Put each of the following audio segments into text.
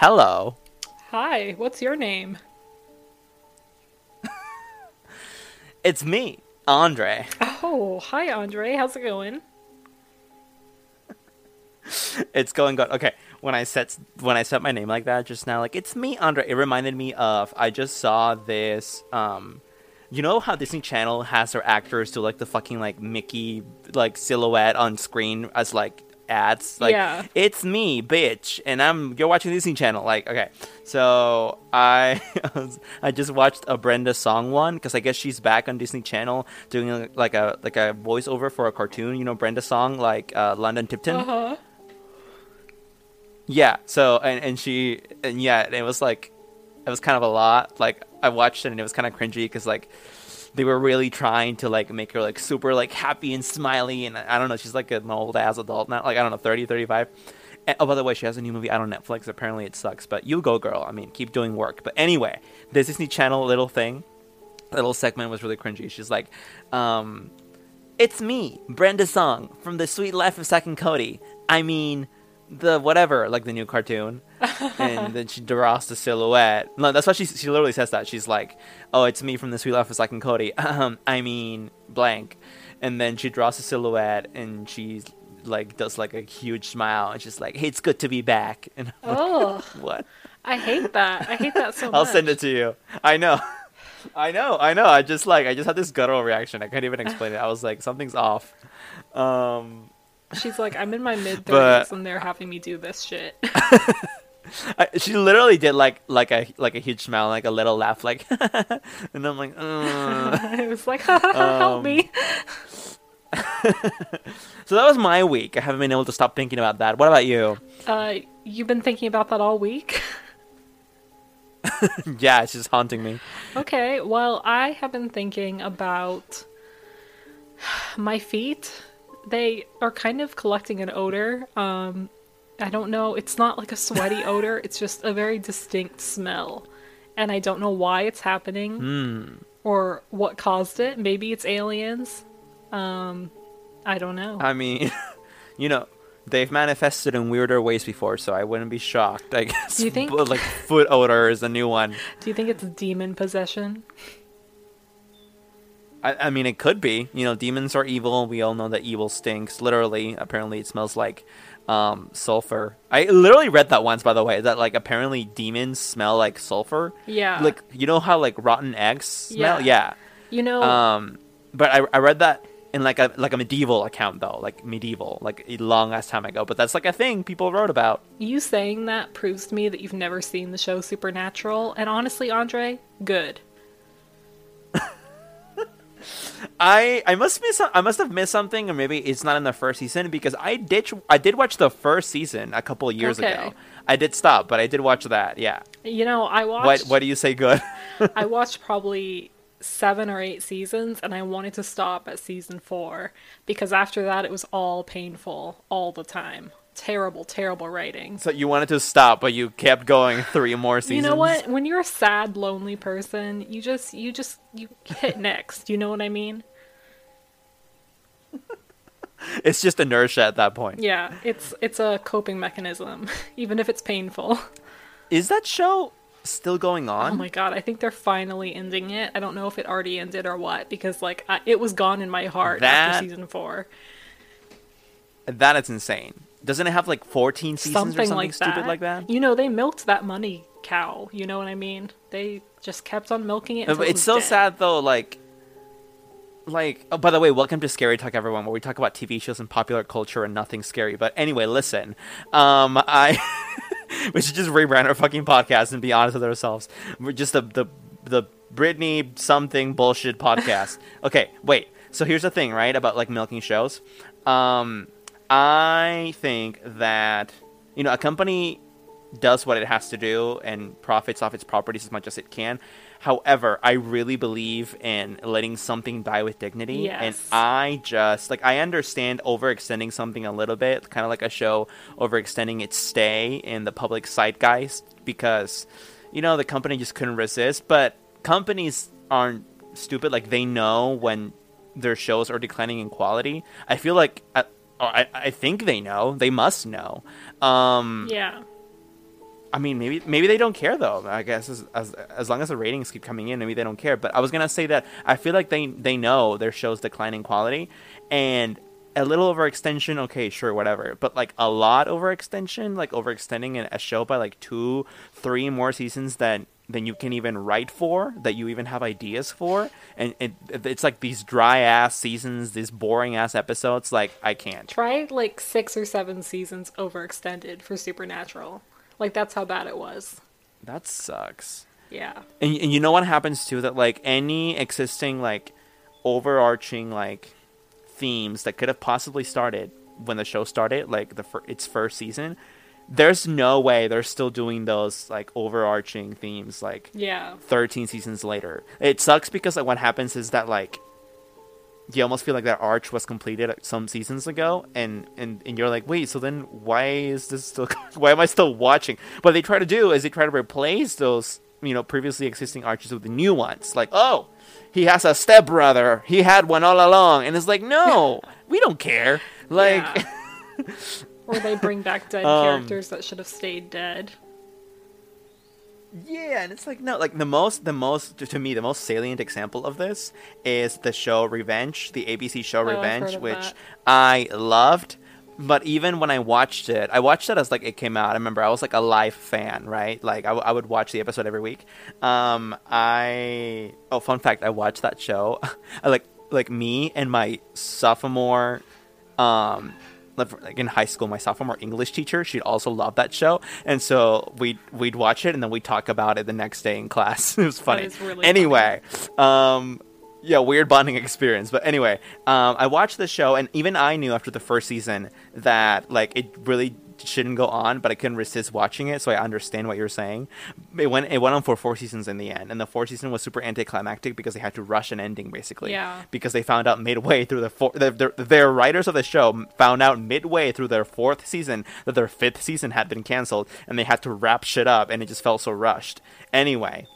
Hello. Hi, what's your name? It's me, Andre. Oh, hi Andre. How's it going? It's going good. Okay, when I set when I set my name like that just now, like it's me, Andre. It reminded me of I just saw this. Um, you know how Disney Channel has their actors do like the fucking like Mickey like silhouette on screen as like ads. Like Yeah. it's me, bitch, and I'm you're watching Disney Channel. Like okay, so I I just watched a Brenda Song one because I guess she's back on Disney Channel doing like a like a voiceover for a cartoon. You know Brenda Song like uh, London Tipton. Uh huh. Yeah. So and and she and yeah, it was like it was kind of a lot. Like I watched it and it was kind of cringy because like they were really trying to like make her like super like happy and smiley and I don't know. She's like an old ass adult now. Like I don't know, 30, 35. And, oh, by the way, she has a new movie out on Netflix. Apparently, it sucks, but you go, girl. I mean, keep doing work. But anyway, this Disney Channel little thing, little segment was really cringy. She's like, um, "It's me, Brenda Song from the Sweet Life of and Cody. I mean, the whatever, like the new cartoon." and then she draws the silhouette. No, that's why she she literally says that. She's like, "Oh, it's me from the Sweet Life of Zack and Cody." Um, I mean, blank. And then she draws a silhouette, and she's like does like a huge smile, and she's like, "Hey, it's good to be back." And I'm like, Oh, what? I hate that. I hate that so much. I'll send it to you. I know. I know, I know. I just like I just had this guttural reaction. I can't even explain it. I was like, something's off. Um, She's like, I'm in my mid thirties, and they're having me do this shit. I, she literally did like like a like a huge smile, like a little laugh, like, and I'm like, uh. I was like, help Um, me. so that was my week. I haven't been able to stop thinking about that. What about you? Uh, you've been thinking about that all week. yeah, it's just haunting me. Okay, well, I have been thinking about my feet. They are kind of collecting an odor. Um, I don't know. It's not like a sweaty odor. It's just a very distinct smell, and I don't know why it's happening Hmm. or what caused it. Maybe it's aliens. Um, I don't know. I mean, you know, they've manifested in weirder ways before, so I wouldn't be shocked. I guess. Do you think- like foot odor is a new one? Do you think it's demon possession? I, I mean, it could be. You know, demons are evil. We all know that evil stinks. Literally, apparently, it smells like um, sulfur. I literally read that once, by the way. That like apparently demons smell like sulfur. Yeah. Like you know how like rotten eggs smell. Yeah. Yeah. You know, Um, but I I read that in like a like a medieval account though, like medieval, like a long ass time ago. But that's like a thing people wrote about. you saying that proves to me that you've never seen the show Supernatural. And honestly, Andre, good. I I must miss I must have missed something, or maybe it's not in the first season because I did I did watch the first season a couple of years Okay. ago. I did stop, but I did watch that. Yeah. You know, I watched. What what do you say? Good. I watched probably seven or eight seasons, and I wanted to stop at season four because after that it was all painful all the time. Terrible, terrible writing. so you wanted to stop, but you kept going three more seasons. You know what? When you're a sad, lonely person, you just, you just, you hit next. You know what I mean? It's just inertia at that point. Yeah, it's it's a coping mechanism, even if it's painful. Is that show still going oh on? Oh my god, I think they're finally ending it. I don't know if it already ended or what because like I, it was gone in my heart That- after season four. That is insane. Doesn't it have like 14 seasons something, or something like stupid that. like that? You know, they milked that money cow. You know what I mean? They just kept on milking it. Uh, it it's was so dead. sad though. Like, like. Oh, by the way, welcome to Scary Talk, everyone, where we talk about TV shows and popular culture and nothing scary. But anyway, listen. Um, I we should just rebrand our fucking podcast and be honest with ourselves. We're just the the the Britney something bullshit podcast. okay, wait. So here's the thing, right? About like milking shows. Um, I think that you know a company does what it has to do and profits off its properties as much as it can. However, I really believe in letting something die with dignity. And Yes. I just, like, I understand overextending something a little bit, kind of like a show overextending its stay in the public zeitgeist because, you know, the company just couldn't resist. But companies aren't stupid. Like, they know when their shows are declining in quality. I feel like, I, I, I think they know. They must know. Um, Yeah. I mean, maybe maybe they don't care though. I guess as, as as long as the ratings keep coming in, maybe they don't care. But I was gonna say that I feel like they they know their show's declining quality, and a little overextension, okay, sure, whatever. But like a lot overextension, like overextending a show by like two, three more seasons than than you can even write for, that you even have ideas for, and it, it's like these dry ass seasons, these boring ass episodes. Like I can't. Try like six or seven seasons overextended for Supernatural. Like that's how bad it was. That sucks. Yeah. And and you know what happens too? That like any existing like overarching like themes that could have possibly started when the show started, like the fir- its first season, there's no way they're still doing those like overarching themes like Yeah. 13 seasons later. It sucks because like what happens is that like you almost feel like that arch was completed some seasons ago and and, and you're like wait so then why is this still why am i still watching what they try to do is they try to replace those you know previously existing arches with the new ones like oh he has a stepbrother he had one all along and it's like no we don't care like Yeah. or they bring back dead Um, characters that should have stayed dead. Yeah, and it's like no, like the most, the most to me, the most salient example of this is the show Revenge, the ABC show Oh, Revenge, heard which that. I loved. But even when I watched it, I watched it as like it came out. I remember I was like a live fan, right? Like I, w- I would watch the episode every week. Um, I oh, fun fact, I watched that show. I like like me and my sophomore um like in high school my sophomore english teacher she'd also love that show. And so we'd we'd watch it and then we'd talk about it the next day in class. It was funny. really anyway um yeah weird bonding experience. But anyway um i watched the show and even i knew after the first season that like it really shouldn't go on but i couldn't resist watching it so i understand what you're saying it went it went on for four seasons in the end and the fourth season was super anticlimactic because they had to rush an ending basically Yeah. because they found out midway through the four, the, their, their writers of the show found out midway through their fourth season that their fifth season had been canceled and they had to wrap shit up and it just felt so rushed. Anyway,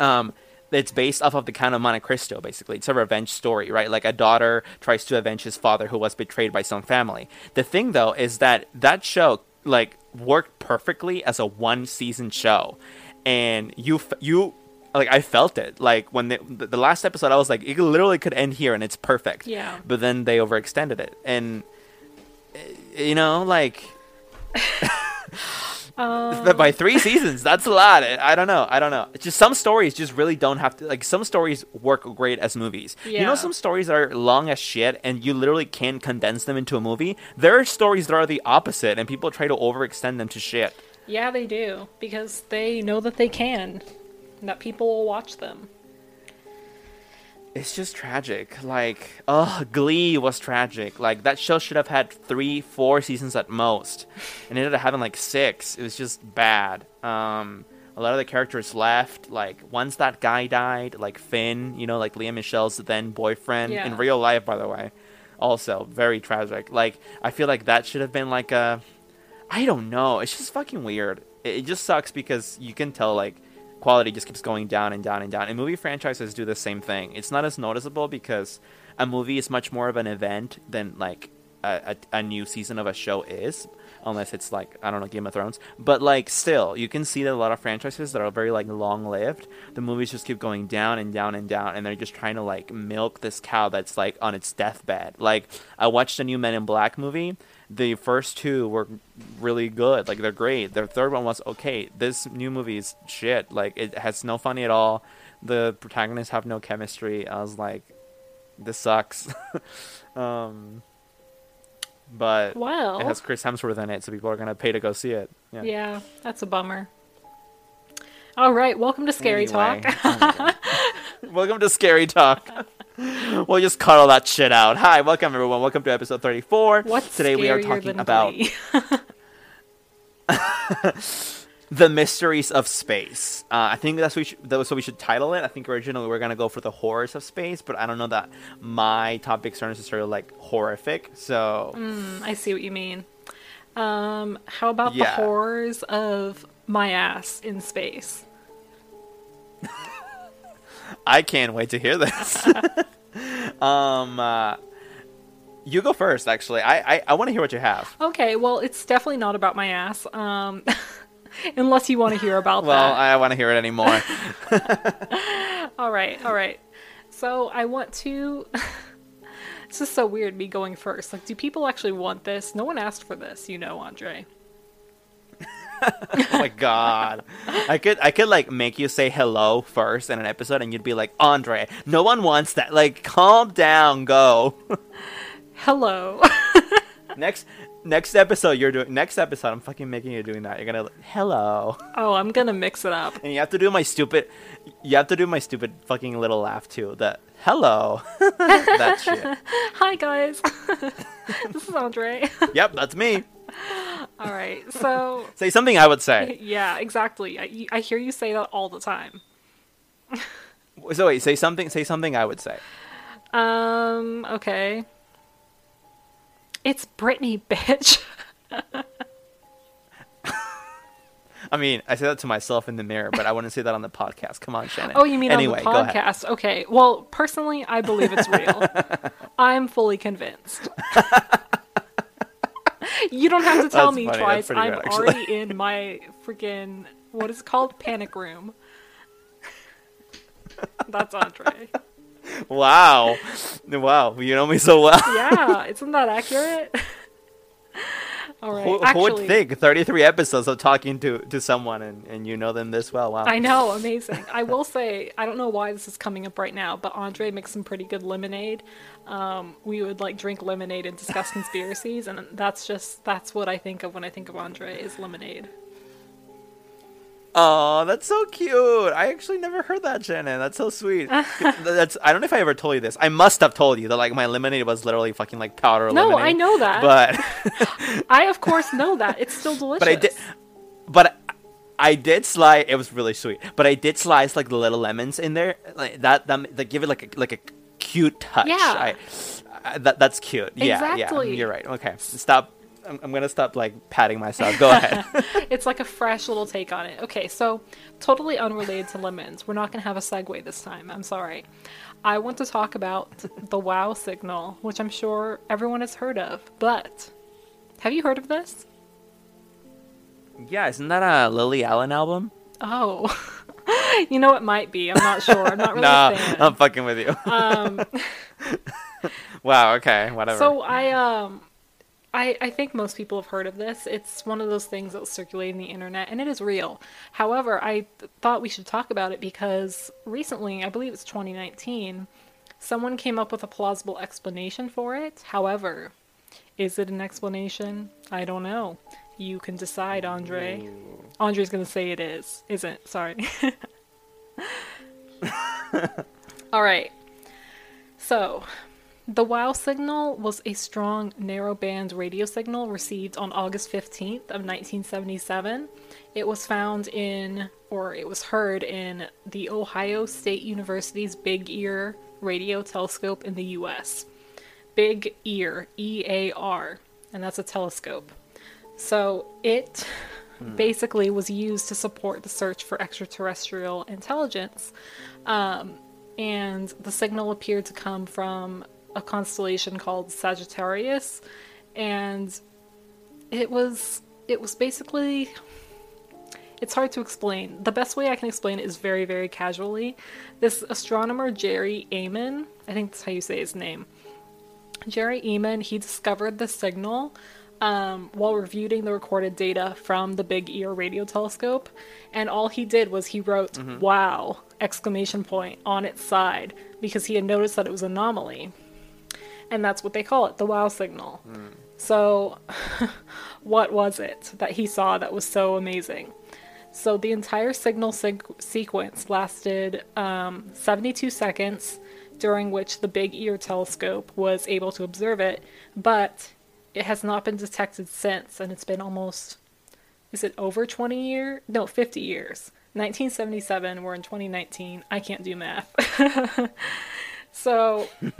um, it's based off of the Count of Monte Cristo, basically. It's a revenge story, right? Like a daughter tries to avenge his father who was betrayed by some family. The thing, though, is that that show, like, worked perfectly as a one season show. And you, you, like, I felt it. Like, when the, the last episode, I was like, it literally could end here and it's perfect. Yeah. But then they overextended it. And, eh, you know, like, Um, by three seasons, that's a lot. I don't know. I don't know. It's just some stories just really don't have to like. Some stories work great as movies. Yeah. You know, some stories are long as shit, and you literally can't condense them into a movie. There are stories that are the opposite, and people try to overextend them to shit. yeah, they do because they know that they can, that people will watch them. It's just tragic. Like, oh, Glee was tragic. Like that show should have had three, four seasons at most, and ended up having like six. It was just bad. Um, a lot of the characters left. Like once that guy died, like Finn, you know, like Lea Michele's then boyfriend Yeah. in real life, by the way, also very tragic. Like I feel like that should have been like a, I don't know. It's just fucking weird. It, it just sucks because you can tell like quality just keeps going down and down and down. And movie franchises do the same thing. It's not as noticeable because a movie is much more of an event than like a, a, a new season of a show is, unless it's like I don't know Game of Thrones. But like still, you can see that a lot of franchises that are very like long lived, the movies just keep going down and down and down, and they're just trying to like milk this cow that's like on its deathbed. Like I watched the new Men in Black movie. The first two were really good, like they're great. The third one was okay. This new movie is shit. Like it has no funny at all. The protagonists have no chemistry. I was like, this sucks. um, but Well, it has Chris Hemsworth in it, so people are gonna pay to go see it. Yeah. yeah, that's a bummer. All right, welcome to Scary Anyway, Talk. welcome to Scary Talk. we'll just cut all that shit out. Hi, welcome everyone. Welcome to episode thirty-four. What's Today we are talking about the mysteries of space. Uh, I think that's what we should, that's what we should title it. I think originally we are gonna go for the horrors of space, but I don't know that my topics are necessarily like horrific. So Mm, I see what you mean. Um, how about the horrors of my ass in space? I can't wait to hear this. um, uh, you go first. Actually, I I, I want to hear what you have. Okay, well, it's definitely not about my ass. Um, Unless you want to hear about that. Well, that. I want to hear it anymore. All right, all right. So I want to. it's just so weird me going first. Like, do people actually want this? No one asked for this, you know, Andre. oh my god. I could I could like make you say hello first in an episode and you'd be like, "Andre, no one wants that. Like, calm down, go." Hello. next next episode you're doing next episode I'm fucking making you doing that. You're going to hello. oh, I'm gonna mix it up. And you have to do my stupid you have to do my stupid fucking little laugh too. That hello. that shit. Hi, guys. this is Andre. Yep, that's me. All right, so. Say something I would say. Yeah, exactly. I, I hear you say that all the time. So wait, say something say something I would say. Um, okay. It's Britney, bitch. I mean, I say that to myself in the mirror, but I wouldn't say that on the podcast. Come on, Shannon. Oh, you mean anyway, on the podcast? Okay. Well, personally, I believe it's real. I'm fully convinced. You don't have to tell me funny. Twice. I'm good, already in my freaking what is called panic room. That's Andre. Wow. Wow, you know me so well. Yeah, isn't that accurate? All right. Who, who Actually, would think 33 episodes of talking to, to someone and, and you know them this well? Wow. I know, amazing. I will say, I don't know why this is coming up right now, but Andre makes some pretty good lemonade. Um, we would like drink lemonade and discuss conspiracies, and that's just that's what I think of when I think of Andre is lemonade. Oh, that's so cute. I actually never heard that, Shannon. That's so sweet. that's I don't know if I ever told you this. I must have told you that like my lemonade was literally fucking like powder No, lemonade. I know that. But I of course know that it's still delicious. but I did but I did slice it was really sweet. But I did slice like the little lemons in there. Like that that, that give it like a like a cute touch. Yeah. I, I, that that's cute. Yeah, yeah. You're right. Okay. Stop I'm, I'm gonna stop like patting myself. Go ahead. It's like a fresh little take on it. Okay, so totally unrelated to lemons. We're not going to have a segue this time. I'm sorry. I want to talk about the WoW signal, which I'm sure everyone has heard of. But have you heard of this? yeah, isn't that a Lily Allen album? Oh, you know it might be. I'm not sure. I'm not really nah. I'm fucking with you. Um, wow. Okay. Whatever. so I um, I I think most people have heard of this. It's one of those things that's circulating the internet, and it is real. However, I th- thought we should talk about it because recently, I believe it's 2019, someone came up with a plausible explanation for it. However, is it an explanation? I don't know. You can decide, Andre. Andre's gonna say it is. Isn't. Sorry. All right. So, the WOW signal was a strong narrowband radio signal received on August 15th of 1977. It was found in or it was heard in the Ohio State University's Big Ear radio telescope in the US. Big Ear, E A R, and that's a telescope. So, it basically was used to support the search for extraterrestrial intelligence. Um, and the signal appeared to come from a constellation called Sagittarius, and it was it was basically it's hard to explain. The best way I can explain it is very very casually. This astronomer Jerry Amen, I think that's how you say his name. Jerry Ehman, he discovered the signal um, while reviewing the recorded data from the Big Ear radio telescope, and all he did was he wrote "Wow!" exclamation point on its side because he had noticed that it was an anomaly, and that's what they call it, the "Wow" signal. So, what was it that he saw that was so amazing? So the entire signal sequ- sequence lasted um, 72 seconds, during which the Big Ear telescope was able to observe it, but it has not been detected since, and it's been almost, is it over 20 years? No, 50 years. 1977, we're in 2019. I can't do math. so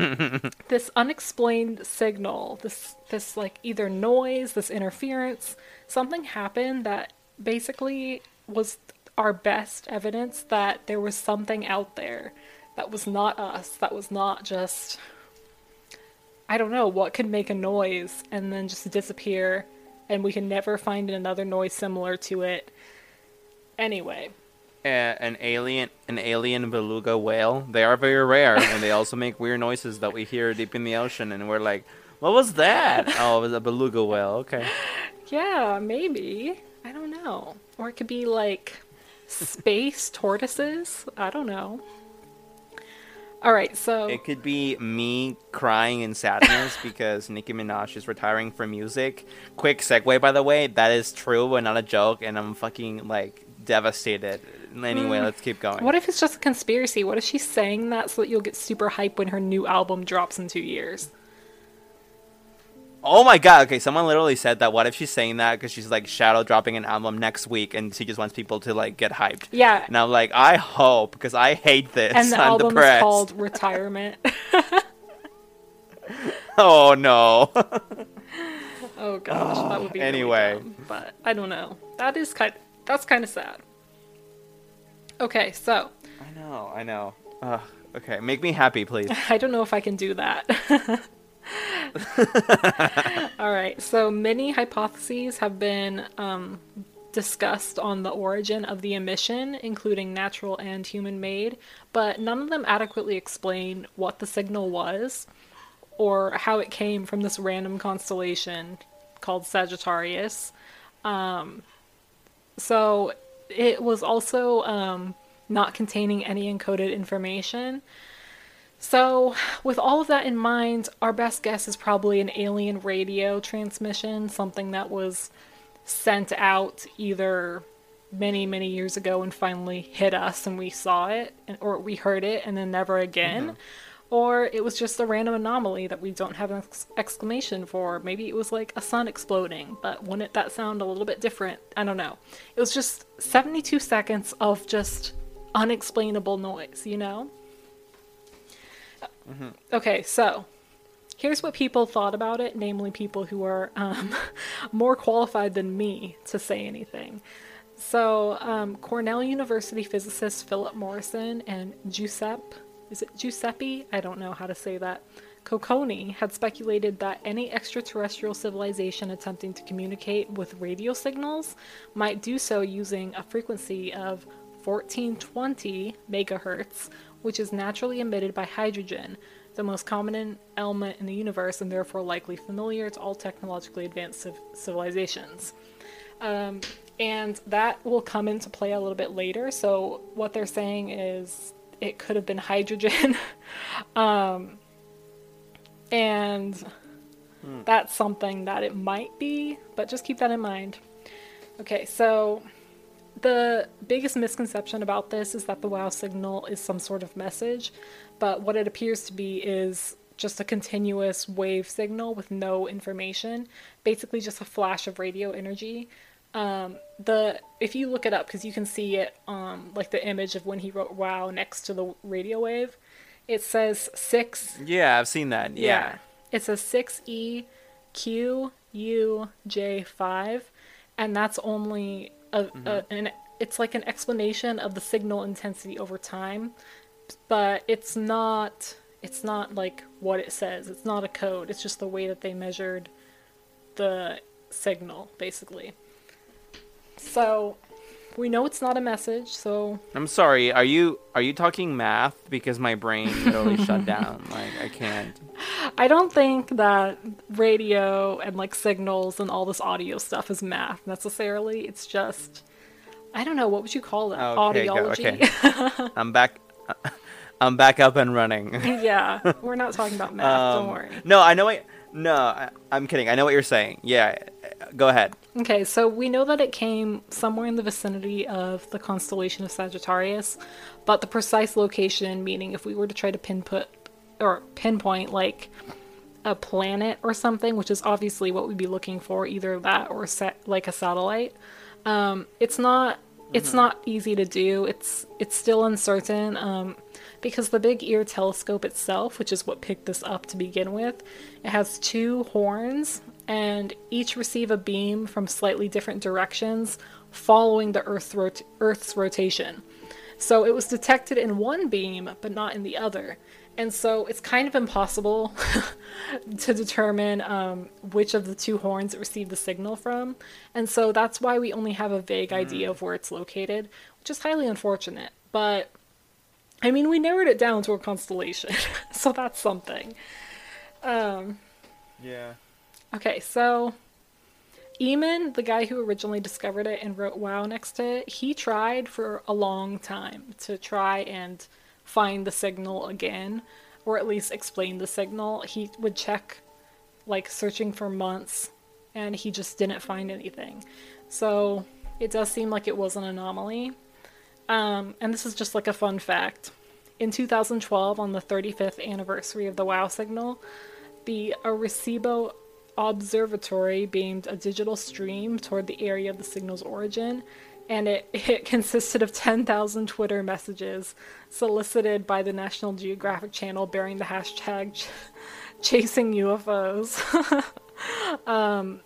this unexplained signal, this this like either noise, this interference, something happened that basically was our best evidence that there was something out there that was not us, that was not just I don't know what could make a noise and then just disappear and we can never find another noise similar to it. Anyway, an alien, an alien beluga whale. They are very rare, and they also make weird noises that we hear deep in the ocean, and we're like, "What was that?" oh, it was a beluga whale. Okay. yeah, maybe. I don't know. Or it could be like space tortoises. I don't know. All right, so It could be me crying in sadness because Nicki Minaj is retiring from music. Quick segue, by the way, that is true, but not a joke, and I'm fucking like devastated. Anyway, hmm. let's keep going. What if it's just a conspiracy? What if she's saying that so that you'll get super hype when her new album drops in two years? oh my god! Okay, someone literally said that. What if she's saying that because she's like shadow dropping an album next week, and she just wants people to like get hyped? Yeah, And I'm like, I hope because I hate this. and the I'm album depressed. is called Retirement. Oh no. oh gosh, that would be really Anyway. dumb, but I don't know. That is kind. That's kind of sad. Okay, so I know. I know. Ugh. Okay, make me happy, please. I don't know if I can do that. All right, so many hypotheses have been um, discussed on the origin of the emission, including natural and human made, but none of them adequately explain what the signal was or how it came from this random constellation called Sagittarius. Um, so it was also um, not containing any encoded information. So, with all of that in mind, our best guess is probably an alien radio transmission, something that was sent out either many, many years ago and finally hit us and we saw it, or we heard it and then never again. Or it was just a random anomaly that we don't have an ex- exclamation for. Maybe it was like a sun exploding, but wouldn't that sound a little bit different? I don't know. It was just 72 seconds of just unexplainable noise, you know? Okay, so here's what people thought about it, namely people who are um, more qualified than me to say anything. So, um, Cornell University physicist Philip Morrison and Giuseppe, is it Giuseppe? I don't know how to say that. Cocconi had speculated that any extraterrestrial civilization attempting to communicate with radio signals might do so using a frequency of 1420 megahertz, which is naturally emitted by hydrogen, the most common element in the universe and therefore likely familiar to all technologically advanced civ- civilizations. Um, and that will come into play a little bit later. So, what they're saying is it could have been hydrogen. um, and that's something that it might be, but just keep that in mind. Okay, so the biggest misconception about this is that the WoW signal is some sort of message, but what it appears to be is just a continuous wave signal with no information, basically just a flash of radio energy. Um, the if you look it up because you can see it um like the image of when he wrote WoW next to the radio wave, it says six Yeah, I've seen that. Yeah. it's a 6E Q U J 5 and that's only a, a an it's like an explanation of the signal intensity over time, but it's not it's not like what it says. It's not a code. It's just the way that they measured the signal basically. So we know it's not a message, so I'm sorry. Are you are you talking math? Because my brain literally shut down. Like I can't. I don't think that radio and like signals and all this audio stuff is math necessarily. It's just I don't know what would you call that? Okay, Audiology. okay. I'm back. I'm back up and running. yeah, we're not talking about math. don't Um, worry. No, I know what. No, I, I'm kidding. I know what you're saying. Yeah, go ahead. Okay, so we know that it came somewhere in the vicinity of the constellation of Sagittarius, but the precise location, meaning if we were to try to pinpoint or pinpoint like a planet or something, which is obviously what we'd be looking for, either that or set like a satellite. Um, it's not it's not easy to do. It's it's still uncertain um, because the Big Ear telescope itself, which is what picked this up to begin with, it has two horns and each receive a beam from slightly different directions following the Earth's, rot- Earth's rotation. So it was detected in one beam, but not in the other. And so it's kind of impossible to determine um, which of the two horns it received the signal from. And so that's why we only have a vague idea of where it's located, which is highly unfortunate. But I mean, we narrowed it down to a constellation, so that's something. Um, Yeah. okay, so Ehman, the guy who originally discovered it and wrote WoW next to it, he tried for a long time to try and find the signal again, or at least explain the signal. He would check, like, searching for months, and he just didn't find anything. So it does seem like it was an anomaly. Um, and this is just like a fun fact. In 2012, on the 35th anniversary of the WoW signal, the Arecibo Observatory beamed a digital stream toward the area of the signal's origin, and it, it consisted of 10,000 Twitter messages solicited by the National Geographic Channel bearing the hashtag ch- chasing UFOs. um,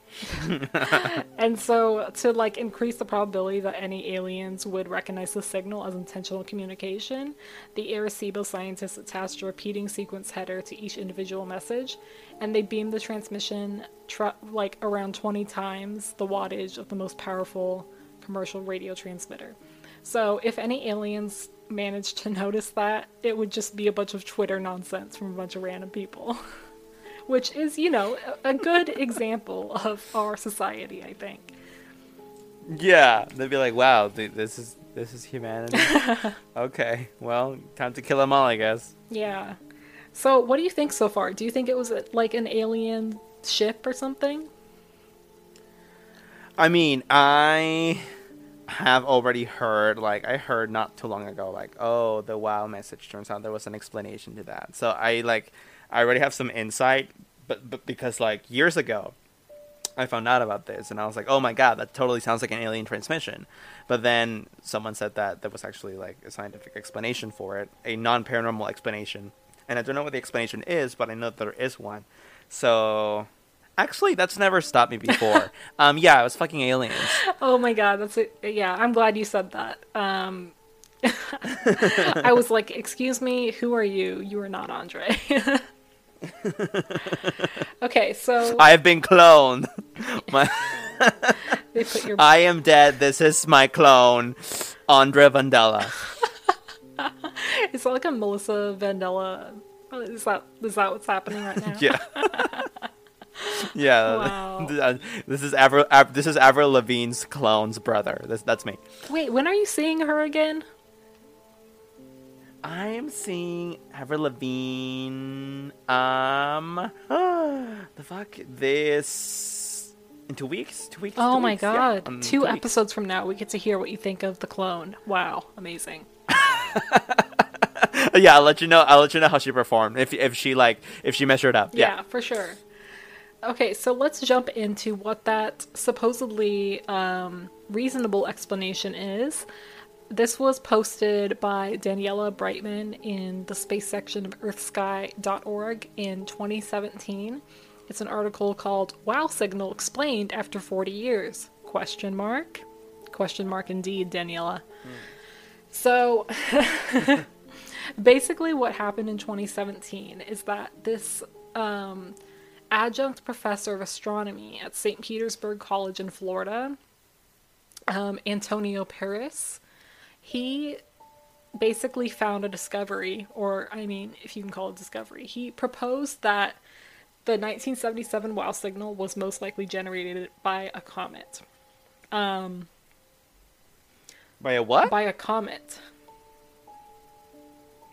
and so to like increase the probability that any aliens would recognize the signal as intentional communication, the Arecibo scientists attached a repeating sequence header to each individual message, and they beamed the transmission tr- like around 20 times the wattage of the most powerful commercial radio transmitter. So if any aliens managed to notice that, it would just be a bunch of Twitter nonsense from a bunch of random people. Which is, you know, a good example of our society, I think. Yeah. They'd be like, "Wow, th- this is this is humanity." okay. Well, time to kill them all, I guess. Yeah. So, what do you think so far? Do you think it was like an alien ship or something? I mean, I have already heard, like, I heard not too long ago, like, oh, the WoW message. Turns out there was an explanation to that. So I like, I already have some insight, but but because like years ago, I found out about this, and I was like, oh my god, that totally sounds like an alien transmission. But then someone said that there was actually like a scientific explanation for it, a non-paranormal explanation, and I don't know what the explanation is, but I know there is one. So. Actually, that's never stopped me before. um, yeah, it was fucking aliens. Oh my god, that's it. Yeah, I'm glad you said that. Um, I was like, "Excuse me, who are you? You are not Andre." okay, so I have been cloned. My, they put your I am dead. This is my clone, Andre Vandella. Is that like a Melissa Vandella? Is that is that what's happening right now? Yeah. yeah. Wow. This is Avril. Av- This is Avril Lavigne's clone's brother. This, that's me. Wait, when are you seeing her again? I am seeing Avril Lavigne. Um, the fuck this in two weeks. Two weeks. Oh two my weeks? Yeah, god. um, Two weeks. episodes from now, we get to hear what you think of the clone. Wow, amazing. yeah, I'll let you know. I'll let you know how she performed. If if she like if she measured up. Yeah, Yeah. for sure. Okay, so let's jump into what that supposedly um, reasonable explanation is. This was posted by Daniela Brightman in the space section of earthsky.org in 2017. It's an article called Wow Signal Explained After 40 Years? Question mark. Question mark indeed, Daniela. So basically what happened in 2017 is that this um, adjunct professor of astronomy at St. Petersburg College in Florida, um, Antonio Paris, he basically found a discovery, or I mean, if you can call it a discovery. He proposed that the 1977 WOW signal was most likely generated by a comet. Um, By a what? by a comet.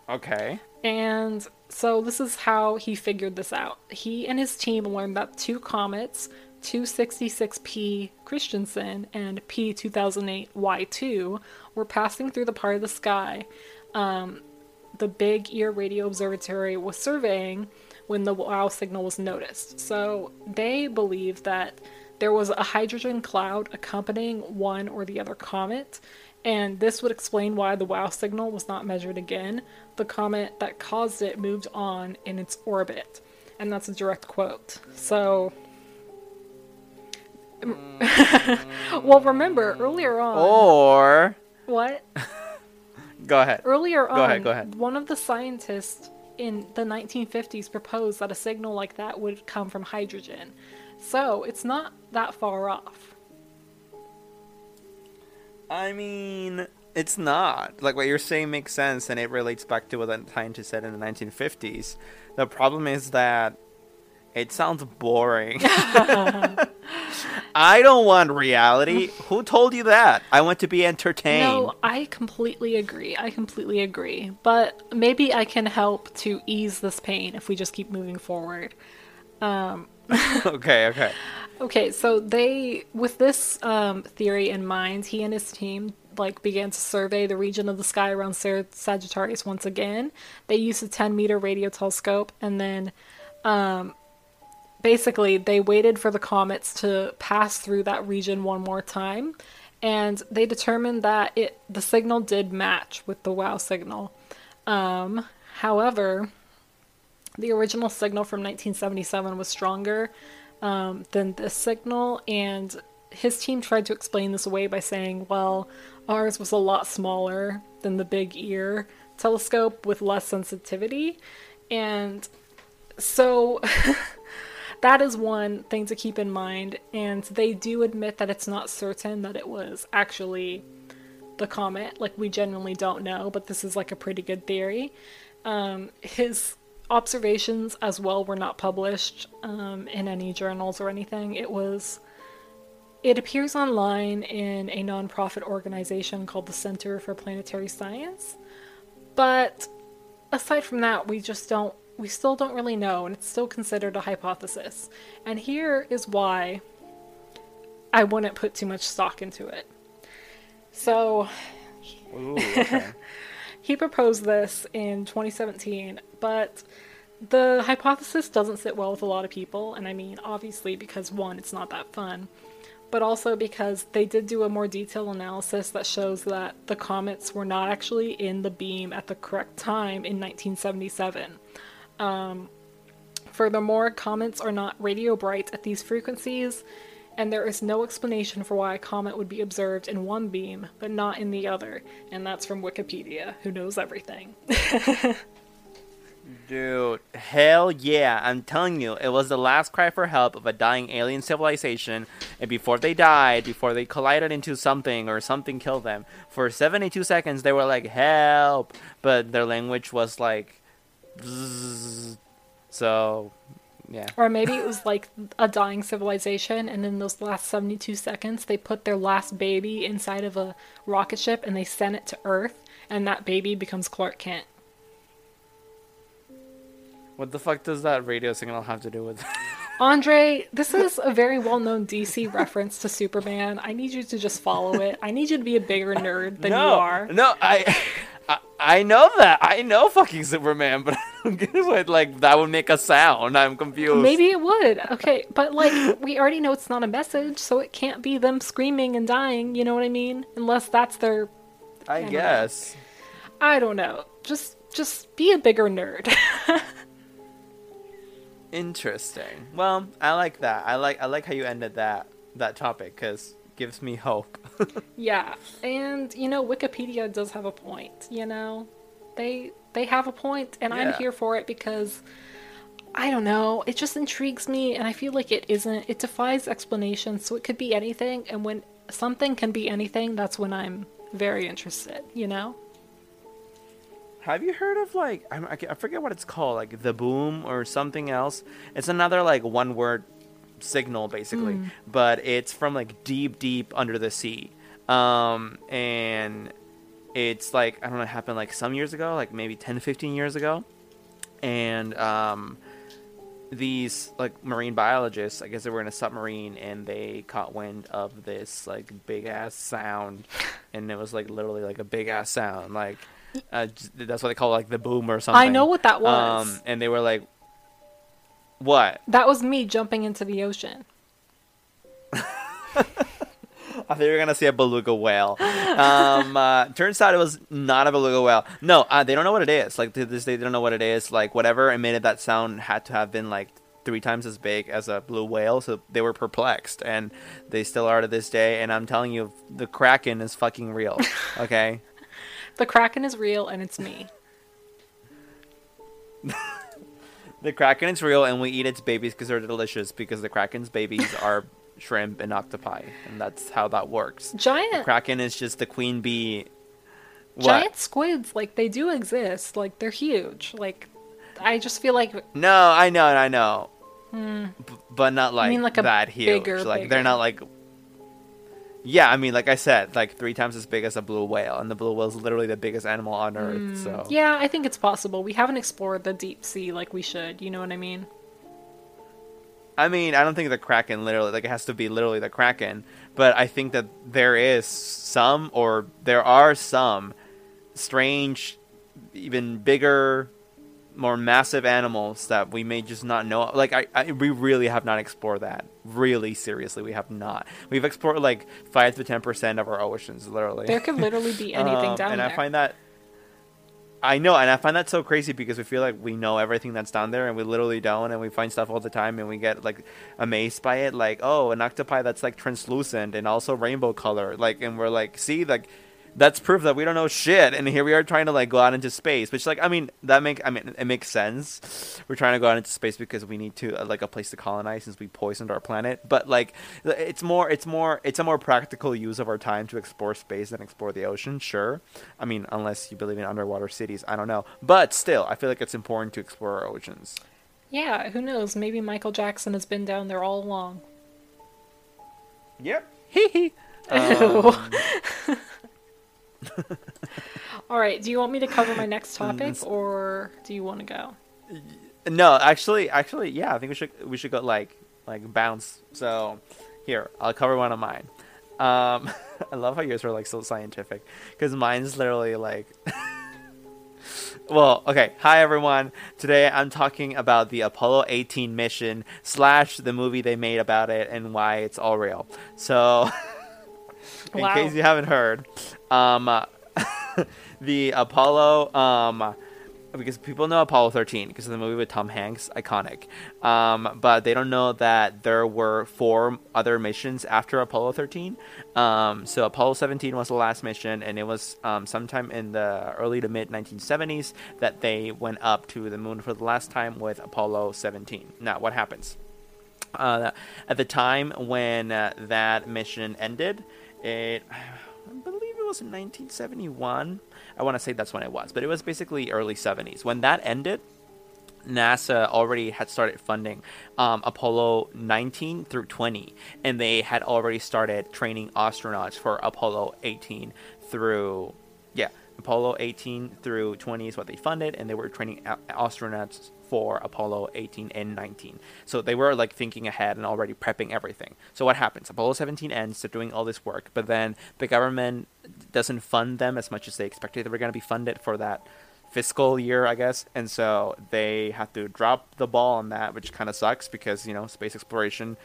okay. And so this is how he figured this out. He and his team learned that two comets, 266P Christensen and P2008Y2, were passing through the part of the sky um, the Big Ear Radio Observatory was surveying when the WOW signal was noticed. So they believe that there was a hydrogen cloud accompanying one or the other comet, and this would explain why the WOW signal was not measured again. The comet that caused it moved on in its orbit. And that's a direct quote. So. Mm. well, remember, earlier on. Or What? go ahead. Earlier on, Go ahead, go ahead. one of the scientists in the 1950s proposed that a signal like that would come from hydrogen. So it's not that far off. I mean, it's not. Like what you're saying makes sense and it relates back to what the scientist said in the 1950s. The problem is that it sounds boring. I don't want reality. Who told you that? I want to be entertained. No, I completely agree. I completely agree. But maybe I can help to ease this pain if we just keep moving forward. Um, okay, okay. Okay, so they, with this um, theory in mind, he and his team like began to survey the region of the sky around Sagittarius once again. They used a 10 meter radio telescope, and then um, basically they waited for the comets to pass through that region one more time, and they determined that it the signal did match with the WOW signal. Um, however, the original signal from 1977 was stronger um, than this signal, and his team tried to explain this away by saying, well, ours was a lot smaller than the big ear telescope with less sensitivity. And so that is one thing to keep in mind. And they do admit that it's not certain that it was actually the comet. Like, we genuinely don't know, but this is like a pretty good theory. Um, his observations as well were not published um, in any journals or anything. It was. It appears online in a nonprofit organization called the Center for Planetary Science. But aside from that, we just don't, we still don't really know, and it's still considered a hypothesis. And here is why I wouldn't put too much stock into it. So, Ooh, okay. he proposed this in 2017, but the hypothesis doesn't sit well with a lot of people, and I mean, obviously, because one, it's not that fun, but also because they did do a more detailed analysis that shows that the comets were not actually in the beam at the correct time in 1977. Um, furthermore, comets are not radio bright at these frequencies, and there is no explanation for why a comet would be observed in one beam but not in the other, and that's from Wikipedia, who knows everything. Dude, hell yeah. I'm telling you, it was the last cry for help of a dying alien civilization. And before they died, before they collided into something or something killed them, for 72 seconds they were like, help. But their language was like. So yeah. Or maybe it was like a dying civilization, and in those last 72 seconds, they put their last baby inside of a rocket ship and they sent it to Earth, and that baby becomes Clark Kent. What the fuck does that radio signal have to do with Andre, this is a very well known DC reference to Superman. I need you to just follow it. I need you to be a bigger nerd than no, you are. No, I, I I know that. I know fucking Superman, but I don't get it. Like that would make a sound. I'm confused. Maybe it would. Okay, but like we already know it's not a message, so it can't be them screaming and dying. You know what I mean? Unless that's their. I, I guess. I don't know. Just just be a bigger nerd. Interesting. Well, I like that. I like I like how you ended that that topic because gives me hope. yeah, and you know Wikipedia does have a point. You know, they they have a point, and I'm here for it because I don't know. It just intrigues me, and I feel like it isn't. It defies explanation, so it could be anything. And when something can be anything, that's when I'm very interested. You know. Have you heard of like I I forget what it's called, like the boom or something else? It's another like one word signal basically, but it's from like deep, deep under the sea. Um, and it's like I don't know, it happened like some years ago, like maybe 10, 15 years ago, and um, these like marine biologists, I guess they were in a submarine and they caught wind of this like big ass sound, and it was like literally like a big ass sound, like uh, that's what they call like the boom or something. I know what that was. Um, and they were like, "What?" That was me jumping into the ocean. I thought you were gonna see a beluga whale. Um, uh, turns out it was not a beluga whale. No, uh, they don't know what it is. Like to this day, they don't know what it is. Like whatever emitted that sound had to have been like three times as big as a blue whale. So they were perplexed, and they still are to this day. And I'm telling you, the kraken is fucking real. Okay. The Kraken is real, and it's me. the kraken is real, and we eat its babies because they're delicious. Because the kraken's babies are shrimp and octopi, and that's how that works. Giant Kraken is just the queen bee. What? giant squids, like they do exist. Like they're huge. Like I just feel like No, I know, I know, B- but not like, Hmm. mean like a that huge. bigger, like bigger. they're not like. Yeah, I mean, like I said, like three times as big as a blue whale, and the blue whale is literally the biggest animal on Earth. So Hmm. yeah, I think it's possible. We haven't explored the deep sea like we should. You know what I mean? I mean, I don't think the kraken literally like it has to be literally the kraken, but I think that there is some or there are some strange, even bigger, more massive animals that we may just not know. Like I, I we really have not explored that. Really seriously, we have not. We've explored like five to ten percent of our oceans, literally. There could literally be anything Um, down and there. And I find that I know, and I find that so crazy because we feel like we know everything that's down there, and we literally don't, and we find stuff all the time, and we get like amazed by it, like oh, an octopi that's like translucent and also rainbow color, like, and we're like, see, like. That's proof that we don't know shit, and here we are trying to like go out into space. Which, like, I mean, that make I mean, it makes sense. We're trying to go out into space because we need to uh, like a place to colonize since we poisoned our planet. But like, it's more, it's more, it's a more practical use of our time to explore space than explore the ocean. Sure, I mean, unless you believe in underwater cities, I don't know. But still, I feel like it's important to explore our oceans. yeah, who knows? Maybe Michael Jackson has been down there all along. Yep. Hee hee. Ew. all right. Do you want me to cover my next Mm, topic, or do you want to go? No, actually, actually, yeah. I think we should we should go like like bounce. So here, I'll cover one of mine. Um, I love how yours are like so scientific because mine's literally like. well, okay. Hi everyone. Today I'm talking about the Apollo 18 mission slash the movie they made about it and why it's all real. So, in Wow. case you haven't heard, um, the Apollo um because people know Apollo 13 because of the movie with Tom Hanks, iconic. Um, but they don't know that there were four other missions after Apollo 13. Um, so Apollo 17 was the last mission, and it was um, sometime in the early to mid 1970s that they went up to the moon for the last time with Apollo 17. Now, what happens? Uh, at the time when uh, that mission ended, it was in 1971. I want to say that's when it was, but it was basically early 70s. When that ended, NASA already had started funding um, Apollo 19 through 20, and they had already started training astronauts for Apollo 18 through, yeah, Apollo 18 through 20 is what they funded, and they were training astronauts for Apollo 18 and 19. So they were like thinking ahead and already prepping everything. So what happens? Apollo 17 ends, they're doing all this work, but then the government doesn't fund them as much as they expected they were going to be funded for that fiscal year, I guess. And so they have to drop the ball on that, which kind of sucks because, you know, space exploration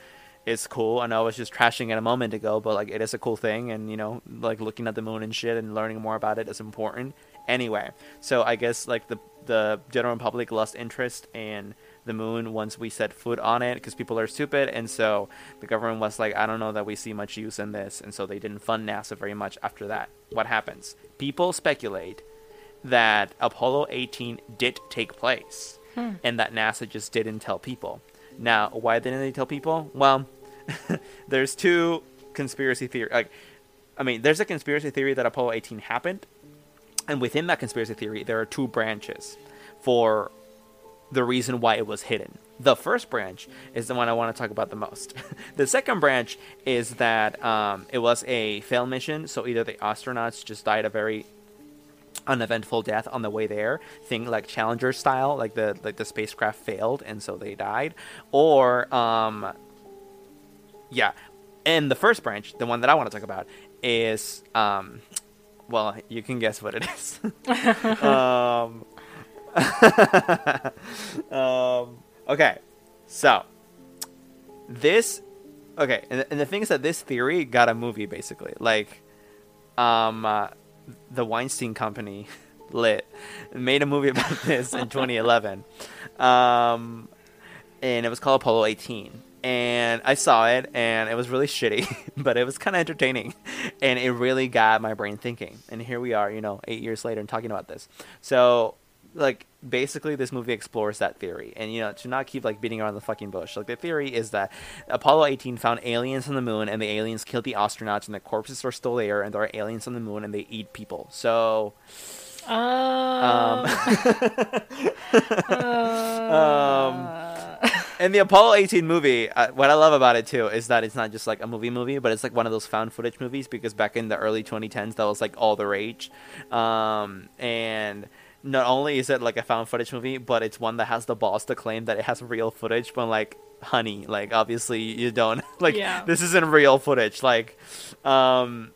is cool. I know I was just trashing it a moment ago, but like it is a cool thing and, you know, like looking at the moon and shit and learning more about it is important. Anyway, so I guess like the the general public lost interest in the moon once we set foot on it because people are stupid. And so the government was like i don't know that we see much use in this. And so they didn't fund nasa very much after that. What happens? People speculate that apollo 18 did take place hmm. and that nasa just didn't tell people. Now why didn't they tell people? Well there's two conspiracy theory like i mean there's a conspiracy theory that apollo 18 happened and within that conspiracy theory, there are two branches for the reason why it was hidden. The first branch is the one I want to talk about the most. the second branch is that um, it was a failed mission, so either the astronauts just died a very uneventful death on the way there, thing like Challenger style, like the like the spacecraft failed and so they died, or um, yeah, and the first branch, the one that I want to talk about, is um, well, you can guess what it is. um, um, okay, so this, okay, and, and the thing is that this theory got a movie basically. Like, um, uh, the Weinstein Company, lit, made a movie about this in 2011, um, and it was called Apollo 18 and I saw it, and it was really shitty, but it was kind of entertaining, and it really got my brain thinking. And here we are, you know, eight years later, and talking about this. So like basically this movie explores that theory and you know to not keep like beating around the fucking bush like the theory is that apollo 18 found aliens on the moon and the aliens killed the astronauts and the corpses are still there and there are aliens on the moon and they eat people so Um, um, and the Apollo 18 movie, uh, what I love about it too is that it's not just like a movie movie, but it's like one of those found footage movies because back in the early 2010s, that was like all the rage. Um, and not only is it like a found footage movie, but it's one that has the balls to claim that it has real footage, but like, honey, like obviously you don't. like, Yeah. this isn't real footage. Like, um,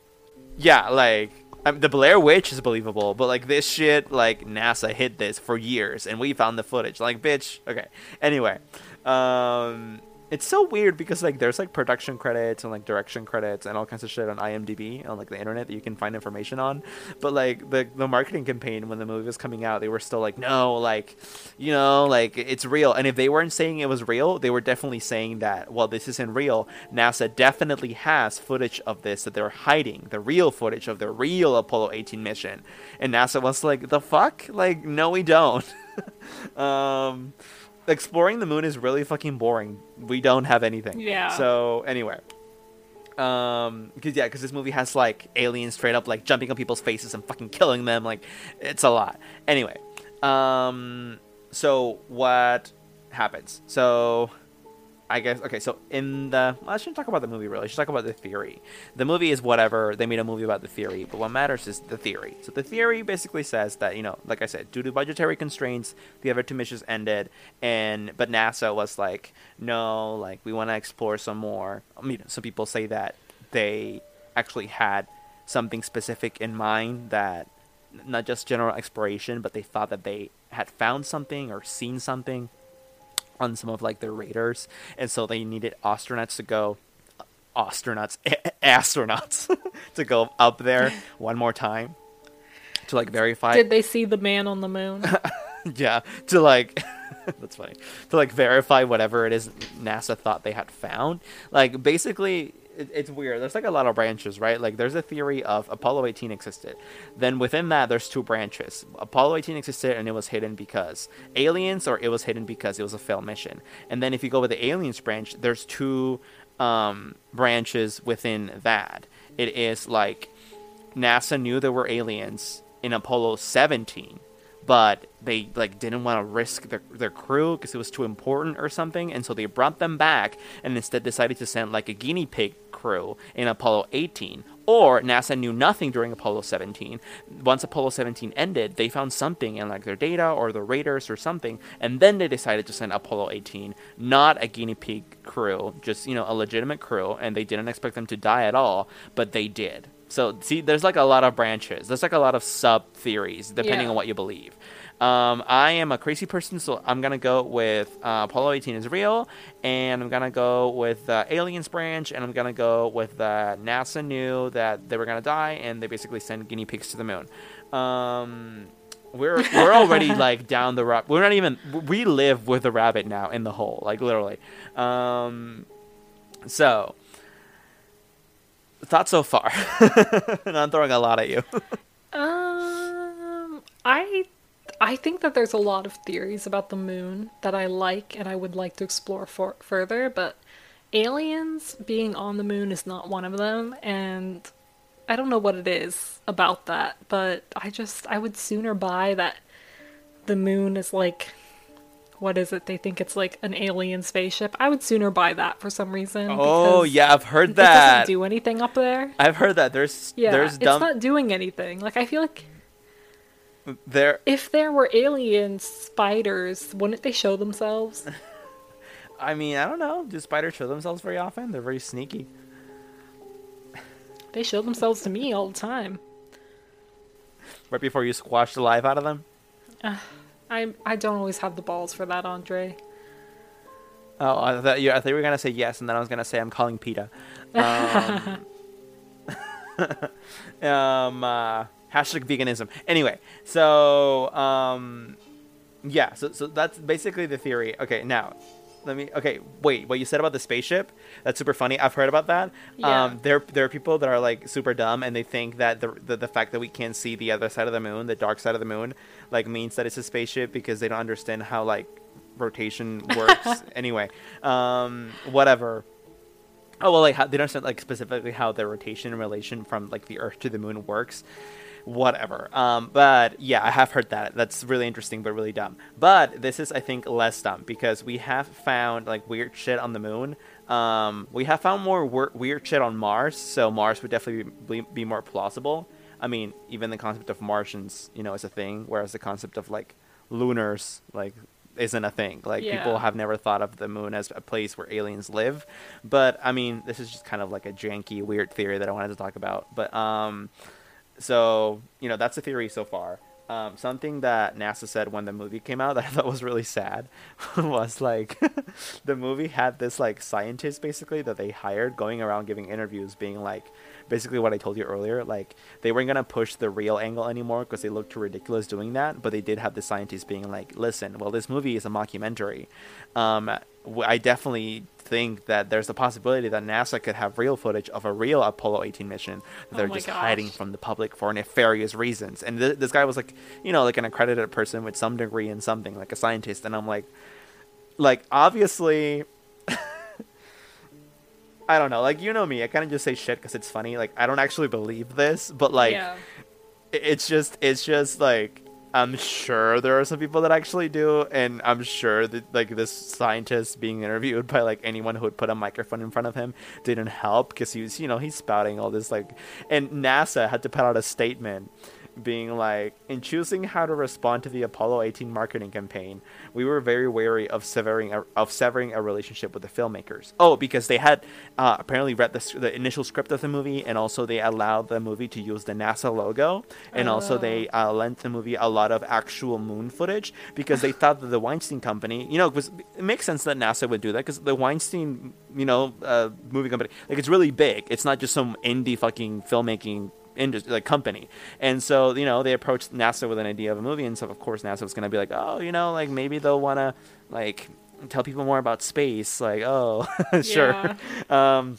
yeah, like the Blair Witch is believable, but like this shit, like NASA hid this for years, and we found the footage. Like, bitch. Okay. Anyway, um, it's so weird because like there's like production credits and like direction credits and all kinds of shit on IMDb on like the internet that you can find information on. But like the the marketing campaign when the movie was coming out, they were still like, no, like, you know, like it's real. And if they weren't saying it was real, they were definitely saying that, well, this isn't real. NASA definitely has footage of this that they're hiding, the real footage of the real Apollo 18 mission. And NASA was like, the fuck? Like, no, we don't. um, exploring the moon is really fucking boring. We don't have anything. Yeah. So anyway, um, because yeah, because this movie has like aliens straight up like jumping on people's faces and fucking killing them. Like, it's a lot. Anyway, um, so what happens? So. I guess okay. So in the, well, I shouldn't talk about the movie really. I should talk about the theory. The movie is whatever. They made a movie about the theory, but what matters is the theory. So the theory basically says that you know, like I said, due to budgetary constraints, the other two missions ended, and but NASA was like, no, like we want to explore some more. I mean, some people say that they actually had something specific in mind that not just general exploration, but they thought that they had found something or seen something on some of like their radars, and so they needed astronauts to go, astronauts, astronauts to go up there one more time to like verify. Did they see the man on the moon? yeah, to like. that's funny. To like verify whatever it is NASA thought they had found. Like basically, it, it's weird. There's like a lot of branches, right? Like there's a theory of Apollo 18 existed. Then within that, there's two branches. Apollo 18 existed and it was hidden because aliens, or it was hidden because it was a failed mission. And then if you go with the aliens branch, there's two um, branches within that. It is like NASA knew there were aliens in Apollo 17, but they like didn't want to risk their, their crew because it was too important or something, and so they brought them back and instead decided to send like a guinea pig crew in Apollo 18. Or NASA knew nothing during Apollo 17. Once Apollo 17 ended, they found something in like their data or the radars or something, and then they decided to send Apollo 18, not a guinea pig crew, just you know a legitimate crew, and they didn't expect them to die at all, but they did. So see, there's like a lot of branches. There's like a lot of sub theories depending Yeah. on what you believe. Um, I am a crazy person, so I'm gonna go with uh, Apollo 18 is real, and I'm gonna go with the aliens branch, and I'm gonna go with the NASA knew that they were gonna die, and they basically sent guinea pigs to the moon. Um, we're we're already like down the rabbit. We're not even. We live with the rabbit now in the hole, like literally. Um, so thoughts so far, and I'm throwing a lot at you. um, I I think that there's a lot of theories about the moon that I like and I would like to explore for- further, but aliens being on the moon is not one of them, and I don't know what it is about that, but I just I would sooner buy that the moon is like what is it? They think it's like an alien spaceship. I would sooner buy that for some reason. Oh yeah, I've heard It that. doesn't do anything up there. I've heard that. There's Yeah, there's it's dumb not doing anything. Like I feel like there. if there were alien spiders, wouldn't they show themselves? I mean, I don't know. Do spiders show themselves very often? They're very sneaky. They show themselves to me all the time. Right before you squash the life out of them. I I don't always have the balls for that, Andre. Oh, I thought you. I thought you were gonna say yes, and then I was gonna say I'm calling PETA. Um, um uh, hashtag veganism. Anyway, so um, yeah, so so that's basically the theory. Okay, now let me okay wait what you said about the spaceship that's super funny i've heard about that Yeah. um there there are people that are like super dumb and they think that the, the the fact that we can't see the other side of the moon the dark side of the moon like means that it's a spaceship because they don't understand how like rotation works anyway um whatever Oh well, like how, they don't understand like specifically how the rotation in relation from like the Earth to the Moon works. Whatever. Um, but yeah, I have heard that. That's really interesting, but really dumb. But this is, I think, less dumb because we have found like weird shit on the Moon. Um, we have found more wor- weird shit on Mars, so Mars would definitely be, be more plausible. I mean, even the concept of Martians, you know, is a thing, whereas the concept of like lunars, like isn't a thing. Like Yeah. people have never thought of the moon as a place where aliens live. But I mean, this is just kind of like a janky, weird theory that I wanted to talk about. But um, so you know, that's the theory so far. Um, something that NASA said when the movie came out that I thought was really sad was like the movie had this like scientist basically that they hired going around giving interviews, being like basically what I told you earlier. Like they weren't gonna push the real angle anymore because they looked too ridiculous doing that. But they did have the scientists being like, "Listen, well, this movie is a mockumentary. Um, I definitely think that there's a possibility that NASA could have real footage of a real Apollo 18 mission that Oh they're my just gosh. hiding from the public for nefarious reasons." And th- this guy was like, you know, like an accredited person with some degree in something, like a scientist. And I'm like, like obviously. I don't know. Like you know me, I kind of just say shit because it's funny. Like I don't actually believe this, but like yeah. it's just it's just like I'm sure there are some people that actually do, and I'm sure that like this scientist being interviewed by like anyone who would put a microphone in front of him didn't help because he was you know he's spouting all this like, and NASA had to put out a statement being like in choosing how to respond to the Apollo 18 marketing campaign, we were very wary of severing a, of severing a relationship with the filmmakers. Oh, because they had uh, apparently read the, the initial script of the movie, and also they allowed the movie to use the NASA logo, and also they uh, lent the movie a lot of actual moon footage because they thought that the Weinstein Company, you know, it, was, it makes sense that NASA would do that because the Weinstein, you know, uh, movie company, like it's really big. It's not just some indie fucking filmmaking industry like company and so you know they approached nasa with an idea of a movie and so of course nasa was going to be like oh you know like maybe they'll want to like tell people more about space like oh sure um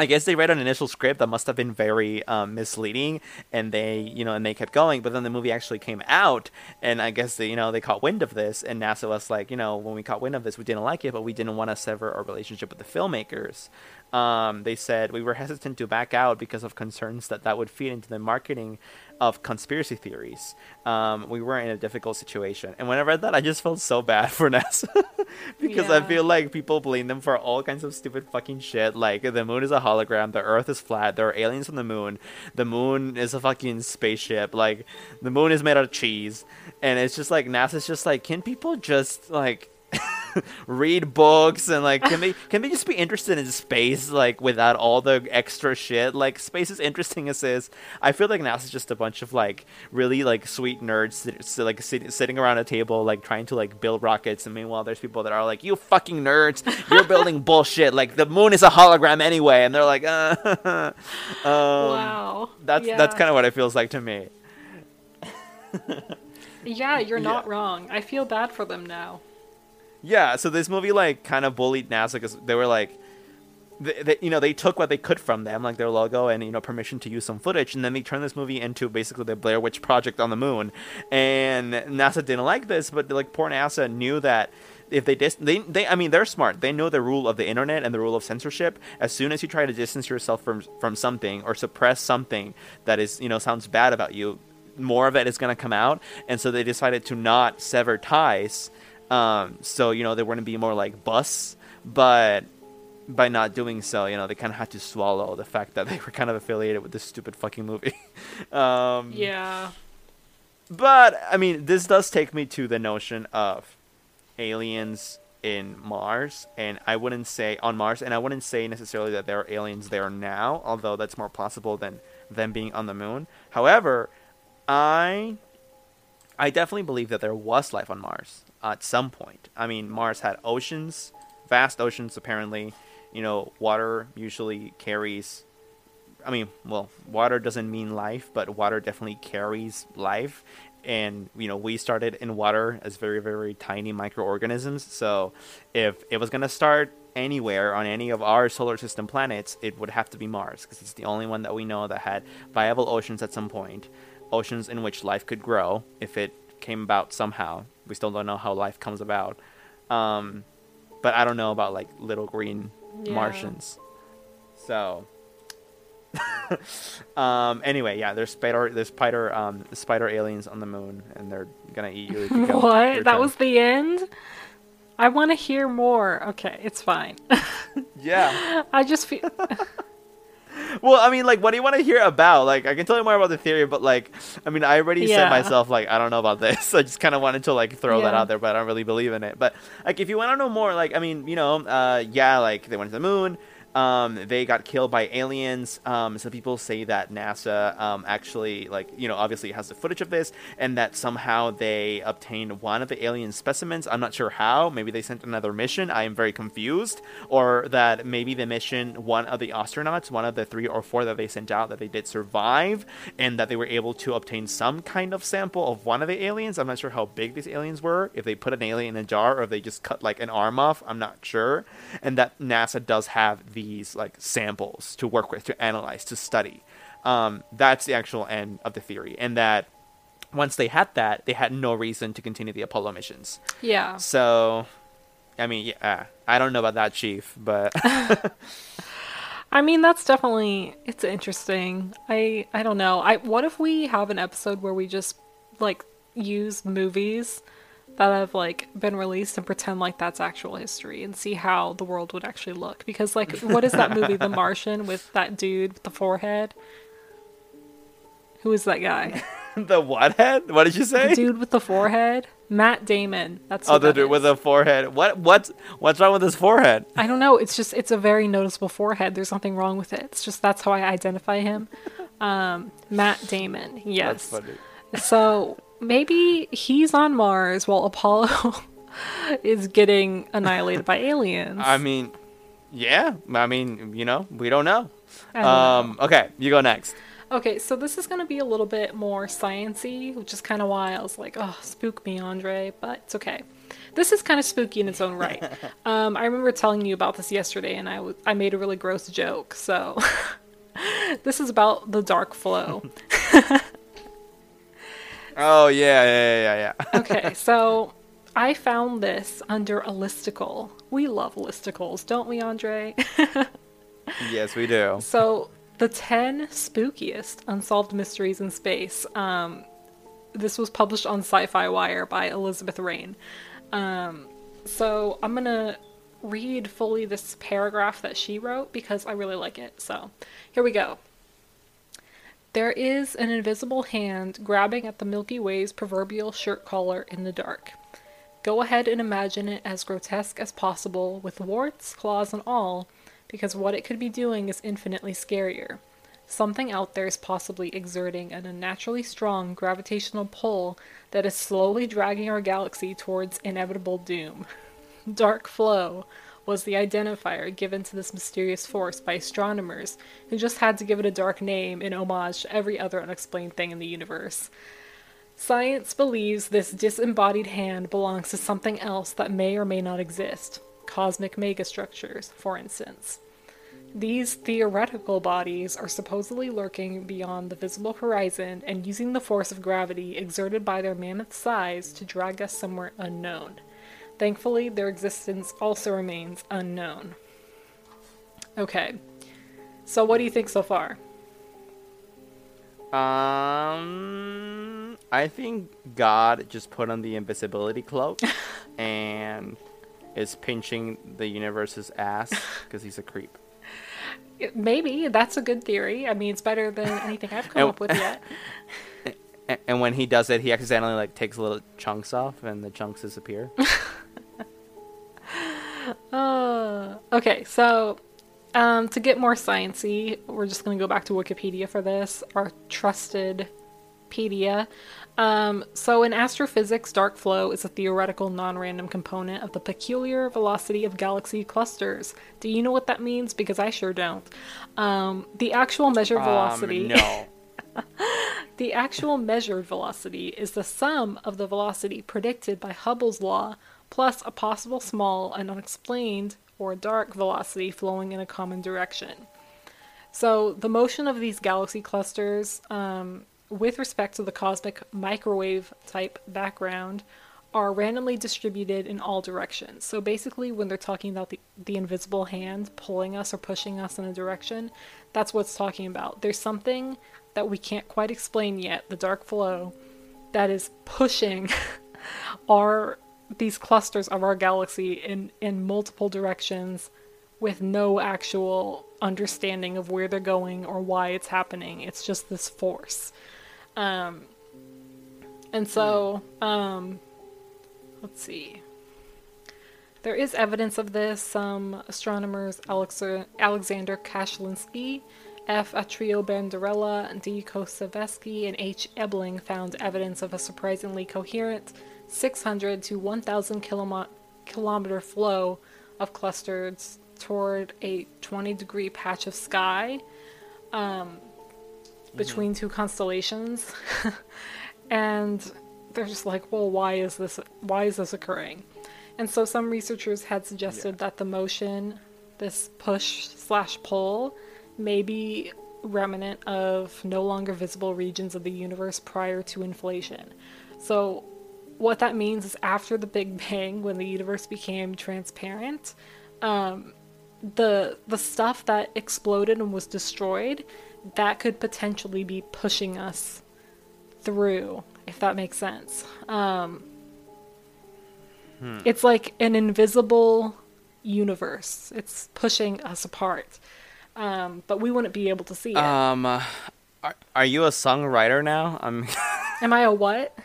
I guess they read an initial script that must have been very um, misleading, and they, you know, and they kept going. But then the movie actually came out, and I guess they, you know, they caught wind of this, and NASA was like, you know, when we caught wind of this, we didn't like it, but we didn't want to sever our relationship with the filmmakers. Um, they said we were hesitant to back out because of concerns that that would feed into the marketing of conspiracy theories. Um, we were in a difficult situation, and when I read that, I just felt so bad for NASA because I feel like people blame them for all kinds of stupid fucking shit. Like the moon is a hologram, the Earth is flat, there are aliens on the moon, the moon is a fucking spaceship, like the moon is made out of cheese, and it's just like NASA's just like, can people just like read books and like can they can they just be interested in space like without all the extra shit like space is interesting as is i feel like nasa's just a bunch of like really like sweet nerds sit, sit- like sit, sitting around a table like trying to like build rockets and meanwhile there's people that are like you fucking nerds you're building bullshit like the moon is a hologram anyway and they're like uh, um, wow. that's yeah. that's kind of what it feels like to me Yeah, you're not Yeah. wrong. I feel bad for them now. Yeah, so this movie like kind of bullied NASA because they were like, they, they, you know, they took what they could from them, like their logo and you know permission to use some footage, and then they turned this movie into basically the Blair Witch Project on the moon. And NASA didn't like this, but like poor NASA knew that if they dis- they they I mean they're smart. They know the rule of the internet and the rule of censorship. As soon as you try to distance yourself from from something or suppress something that is you know sounds bad about you, more of it is going to come out. And so they decided to not sever ties. Um, so you know they wouldn't be more like bus, but by not doing so, you know they kind of had to swallow the fact that they were kind of affiliated with this stupid fucking movie. um, Yeah. but I mean, this does take me to the notion of aliens in Mars, and I wouldn't say on Mars, and I wouldn't say necessarily that there are aliens there now, although that's more possible than them being on the moon. However, I I definitely believe that there was life on Mars at some point. I mean, Mars had oceans, vast oceans apparently. You know, water usually carries I mean, well, water doesn't mean life, but water definitely carries life. And you know, we started in water as very, very tiny microorganisms. So, if it was gonna start anywhere on any of our solar system planets, it would have to be Mars because it's the only one that we know that had viable oceans at some point, oceans in which life could grow if it came about somehow. We still don't know how life comes about. Um, but I don't know about like little green Yeah. Martians. So, um, anyway, yeah, there's spider, there's spider, um, spider aliens on the moon, and they're gonna eat you. If you what? your That turn. was the end? I want to hear more. Okay, it's fine. yeah. I just feel. Well, I mean, like, what do you want to hear about? Like, I can tell you more about the theory, but like, I mean, I already said myself, like, I don't know about this. I just kind of wanted to like throw that out there, but I don't really believe in it. But like, if you want to know more, like, I mean, you know, uh, yeah, like they went to the moon. Um, they got killed by aliens. Um, some people say that NASA um, actually, like, you know, obviously has the footage of this, and that somehow they obtained one of the alien specimens. I'm not sure how. Maybe they sent another mission. I am very confused. Or that maybe the mission, one of the astronauts, one of the three or four that they sent out, that they did survive, and that they were able to obtain some kind of sample of one of the aliens. I'm not sure how big these aliens were. If they put an alien in a jar, or if they just cut like an arm off, I'm not sure. And that NASA does have these like samples to work with, to analyze, to study. Um, that's the actual end of the theory, and that once they had that, they had no reason to continue the Apollo missions. Yeah. So, I mean, yeah, I don't know about that, Chief, but I mean, that's definitely it's interesting. I I don't know. I what if we have an episode where we just like use movies that have like been released and pretend like that's actual history and see how the world would actually look? Because like what is that movie The Martian with that dude with the forehead? Who is that guy? the what head? What did you say? The dude with the forehead? Matt Damon. That's oh, the dude is. with the forehead. What? What's what's wrong with his forehead? I don't know. It's just it's a very noticeable forehead. There's nothing wrong with it. It's just that's how I identify him. Um, Matt Damon. Yes. That's funny. So maybe he's on Mars while Apollo is getting annihilated by aliens. I mean, yeah. I mean, you know, we don't know. Don't know. Um. Okay, you go next. Okay, so this is going to be a little bit more sciency, which is kind of why I was like, "Oh, spook me, Andre," but it's okay. This is kind of spooky in its own right. um, I remember telling you about this yesterday, and I w- I made a really gross joke. So this is about the dark flow. Oh yeah, yeah, yeah, yeah. okay, so I found this under a listicle. We love listicles, don't we, Andre? yes, we do. So, the 10 spookiest unsolved mysteries in space. Um, this was published on Sci Fi Wire by Elizabeth Rayne. Um, so, I'm gonna read fully this paragraph that she wrote because I really like it. So, here we go. There is an invisible hand grabbing at the Milky Way's proverbial shirt collar in the dark. Go ahead and imagine it as grotesque as possible, with warts, claws, and all, because what it could be doing is infinitely scarier. Something out there is possibly exerting an unnaturally strong gravitational pull that is slowly dragging our galaxy towards inevitable doom. Dark flow was the identifier given to this mysterious force by astronomers who just had to give it a dark name in homage to every other unexplained thing in the universe. Science believes this disembodied hand belongs to something else that may or may not exist. Cosmic megastructures, for instance. These theoretical bodies are supposedly lurking beyond the visible horizon and using the force of gravity exerted by their mammoth size to drag us somewhere unknown. Thankfully, their existence also remains unknown. Okay. So, what do you think so far? Um, I think God just put on the invisibility cloak and is pinching the universe's ass because he's a creep. Maybe that's a good theory. I mean, it's better than anything I've come And- up with yet. And when he does it, he accidentally like takes little chunks off, and the chunks disappear. Uh, okay, so um, to get more sciency, we're just going to go back to Wikipedia for this. Our trusted Wikipedia. Um, so, in astrophysics, dark flow is a theoretical non random component of the peculiar velocity of galaxy clusters. Do you know what that means? Because I sure don't. Um, the actual measured velocity. Um, no. The actual measured velocity is the sum of the velocity predicted by Hubble's law plus a possible small and unexplained or dark velocity flowing in a common direction. So, the motion of these galaxy clusters, um, with respect to the cosmic microwave type background, are randomly distributed in all directions. So, basically, when they're talking about the, the invisible hand pulling us or pushing us in a direction, that's what it's talking about. There's something that we can't quite explain yet, the dark flow, that is pushing our these clusters of our galaxy in in multiple directions with no actual understanding of where they're going or why it's happening. It's just this force. Um, and so, um, let's see. There is evidence of this. Some astronomers, Alex- Alexander Kashlinsky F. Atrio Barandela, D. Kocevski, and H. Ebeling found evidence of a surprisingly coherent 600 to 1,000 kilometer flow of clusters toward a 20 degree patch of sky um, between two constellations. and they're just like, well, why is this? Why is this occurring? And so some researchers had suggested Yeah. that the motion, this push slash pull, may be remnant of no longer visible regions of the universe prior to inflation. So, what that means is after the Big Bang, when the universe became transparent, um, the the stuff that exploded and was destroyed, that could potentially be pushing us through, if that makes sense. Um, It's like an invisible universe. It's pushing us apart, um, but we wouldn't be able to see it. Um, uh, are, are you a songwriter now? I'm. Am I a what?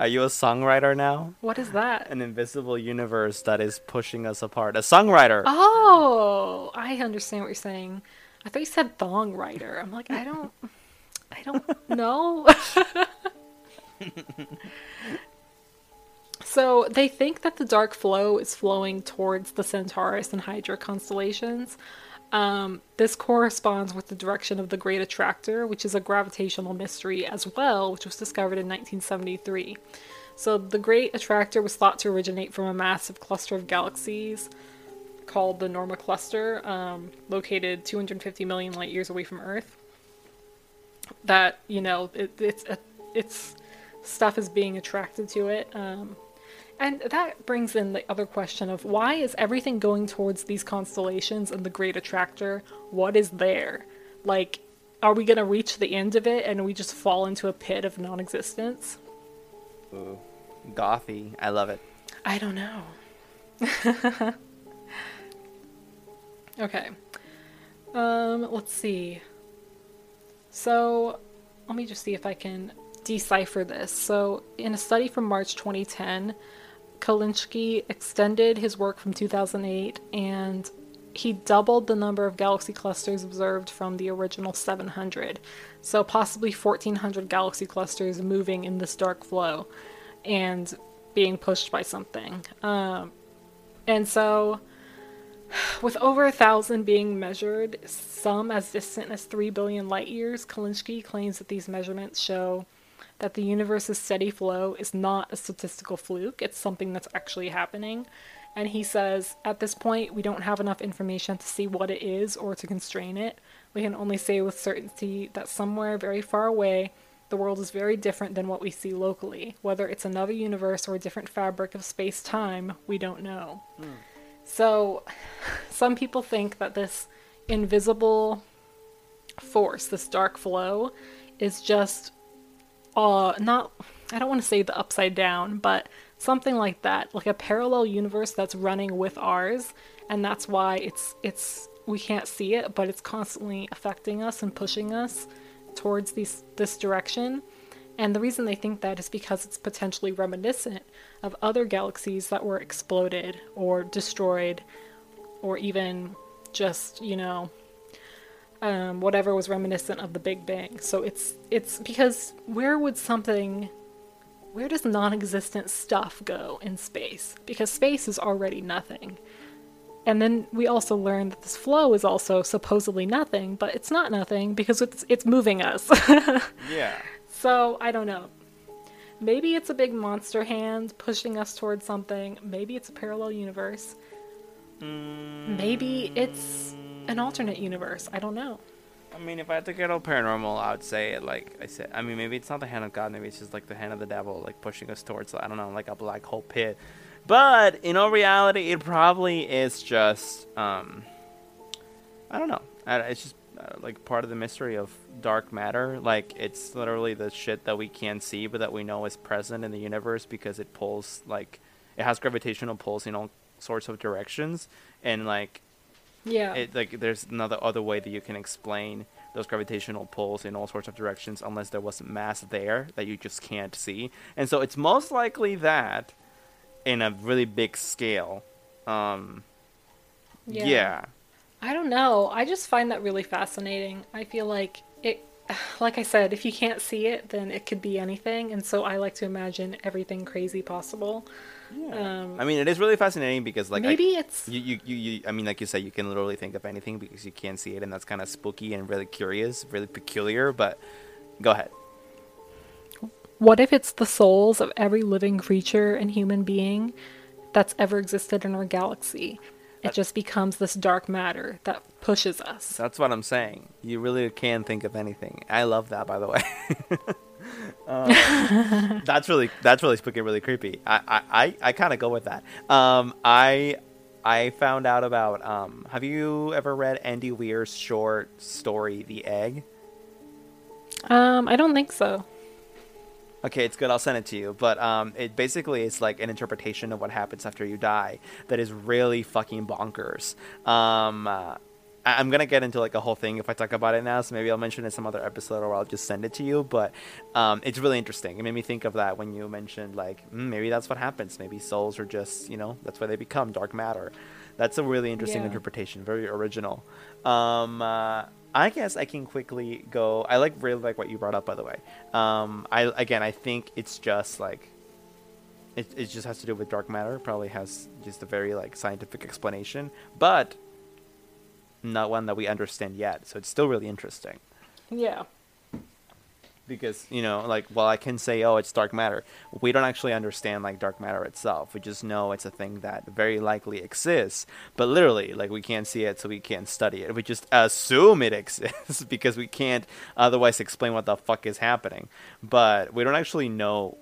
Are you a songwriter now? What is that? An invisible universe that is pushing us apart. A songwriter. Oh, I understand what you're saying. I thought you said thong writer. I'm like, I don't, I don't know. so they think that the dark flow is flowing towards the Centaurus and Hydra constellations. Um, this corresponds with the direction of the Great Attractor, which is a gravitational mystery as well, which was discovered in 1973. So the Great Attractor was thought to originate from a massive cluster of galaxies called the Norma Cluster, um, located 250 million light years away from Earth. That you know, it, it's a, it's stuff is being attracted to it, um, and that brings in the other question of why is everything going towards these constellations and the Great Attractor? What is there? Like, are we gonna reach the end of it and we just fall into a pit of non-existence? Ooh, gothy. I love it. I don't know. okay. Um, let's see. So, let me just see if I can decipher this. So, in a study from March 2010, Kalinsky extended his work from 2008 and he doubled the number of galaxy clusters observed from the original 700. So, possibly 1400 galaxy clusters moving in this dark flow and being pushed by something. Um, and so, with over a thousand being measured, some as distant as 3 billion light years, Kalinsky claims that these measurements show that the universe's steady flow is not a statistical fluke, it's something that's actually happening. And he says, at this point, we don't have enough information to see what it is or to constrain it. We can only say with certainty that somewhere very far away, the world is very different than what we see locally. Whether it's another universe or a different fabric of space time, we don't know. Hmm. So, some people think that this invisible force, this dark flow, is just uh not I don't want to say the upside down, but something like that, like a parallel universe that's running with ours, and that's why it's it's we can't see it, but it's constantly affecting us and pushing us towards these this direction. And the reason they think that is because it's potentially reminiscent of other galaxies that were exploded or destroyed or even just, you know, um, whatever was reminiscent of the Big Bang. So it's it's because where would something where does non-existent stuff go in space? Because space is already nothing. And then we also learned that this flow is also supposedly nothing, but it's not nothing because it's it's moving us. Yeah. so I don't know. Maybe it's a big monster hand pushing us towards something. Maybe it's a parallel universe. Maybe it's an alternate universe. I don't know. I mean, if I had to get all paranormal, I would say it like I said. I mean, maybe it's not the hand of God. Maybe it's just like the hand of the devil, like pushing us towards I don't know, like a black hole pit. But in all reality, it probably is just um, I don't know. It's just uh, like part of the mystery of dark matter. Like it's literally the shit that we can't see, but that we know is present in the universe because it pulls like it has gravitational pulls in all sorts of directions, and like Yeah. it like there's another other way that you can explain those gravitational pulls in all sorts of directions unless there was mass there that you just can't see and so it's most likely that in a really big scale um yeah, I don't know. I just find that really fascinating. I feel like it, like I said, if you can't see it, then it could be anything. And so I like to imagine everything crazy possible. Um, i mean it is really fascinating because like I- maybe it's you, you, you, you i mean like you said you can literally think of anything because you can't see it and that's kind of spooky and really curious really peculiar but go ahead what if it's the souls of every living creature and human being that's ever existed in our galaxy? It just becomes this dark matter that pushes us. That's what I'm saying. You really can think of anything. I love that, by the way. Um, that's really that's really spooky, really creepy. I I, I, I kind of go with that. Um, I I found out about. Um, have you ever read Andy Weir's short story, The Egg? Um, I don't think so. Okay, it's good. I'll send it to you. But um, it basically is like an interpretation of what happens after you die that is really fucking bonkers. Um, uh, I'm gonna get into like a whole thing if I talk about it now, so maybe I'll mention it in some other episode or I'll just send it to you. But um, it's really interesting. It made me think of that when you mentioned like mm, maybe that's what happens. Maybe souls are just you know that's why they become dark matter. That's a really interesting Yeah. interpretation. Very original. Um, uh, I guess I can quickly go. I like really like what you brought up, by the way. Um, I again, I think it's just like it. It just has to do with dark matter. Probably has just a very like scientific explanation, but not one that we understand yet. So it's still really interesting Yeah. because you know, like, well, I can say, oh, it's dark matter, we don't actually understand like dark matter itself. We just know it's a thing that very likely exists, but literally, like, we can't see it, so we can't study it. We just assume it exists because we can't otherwise explain what the fuck is happening. But we don't actually know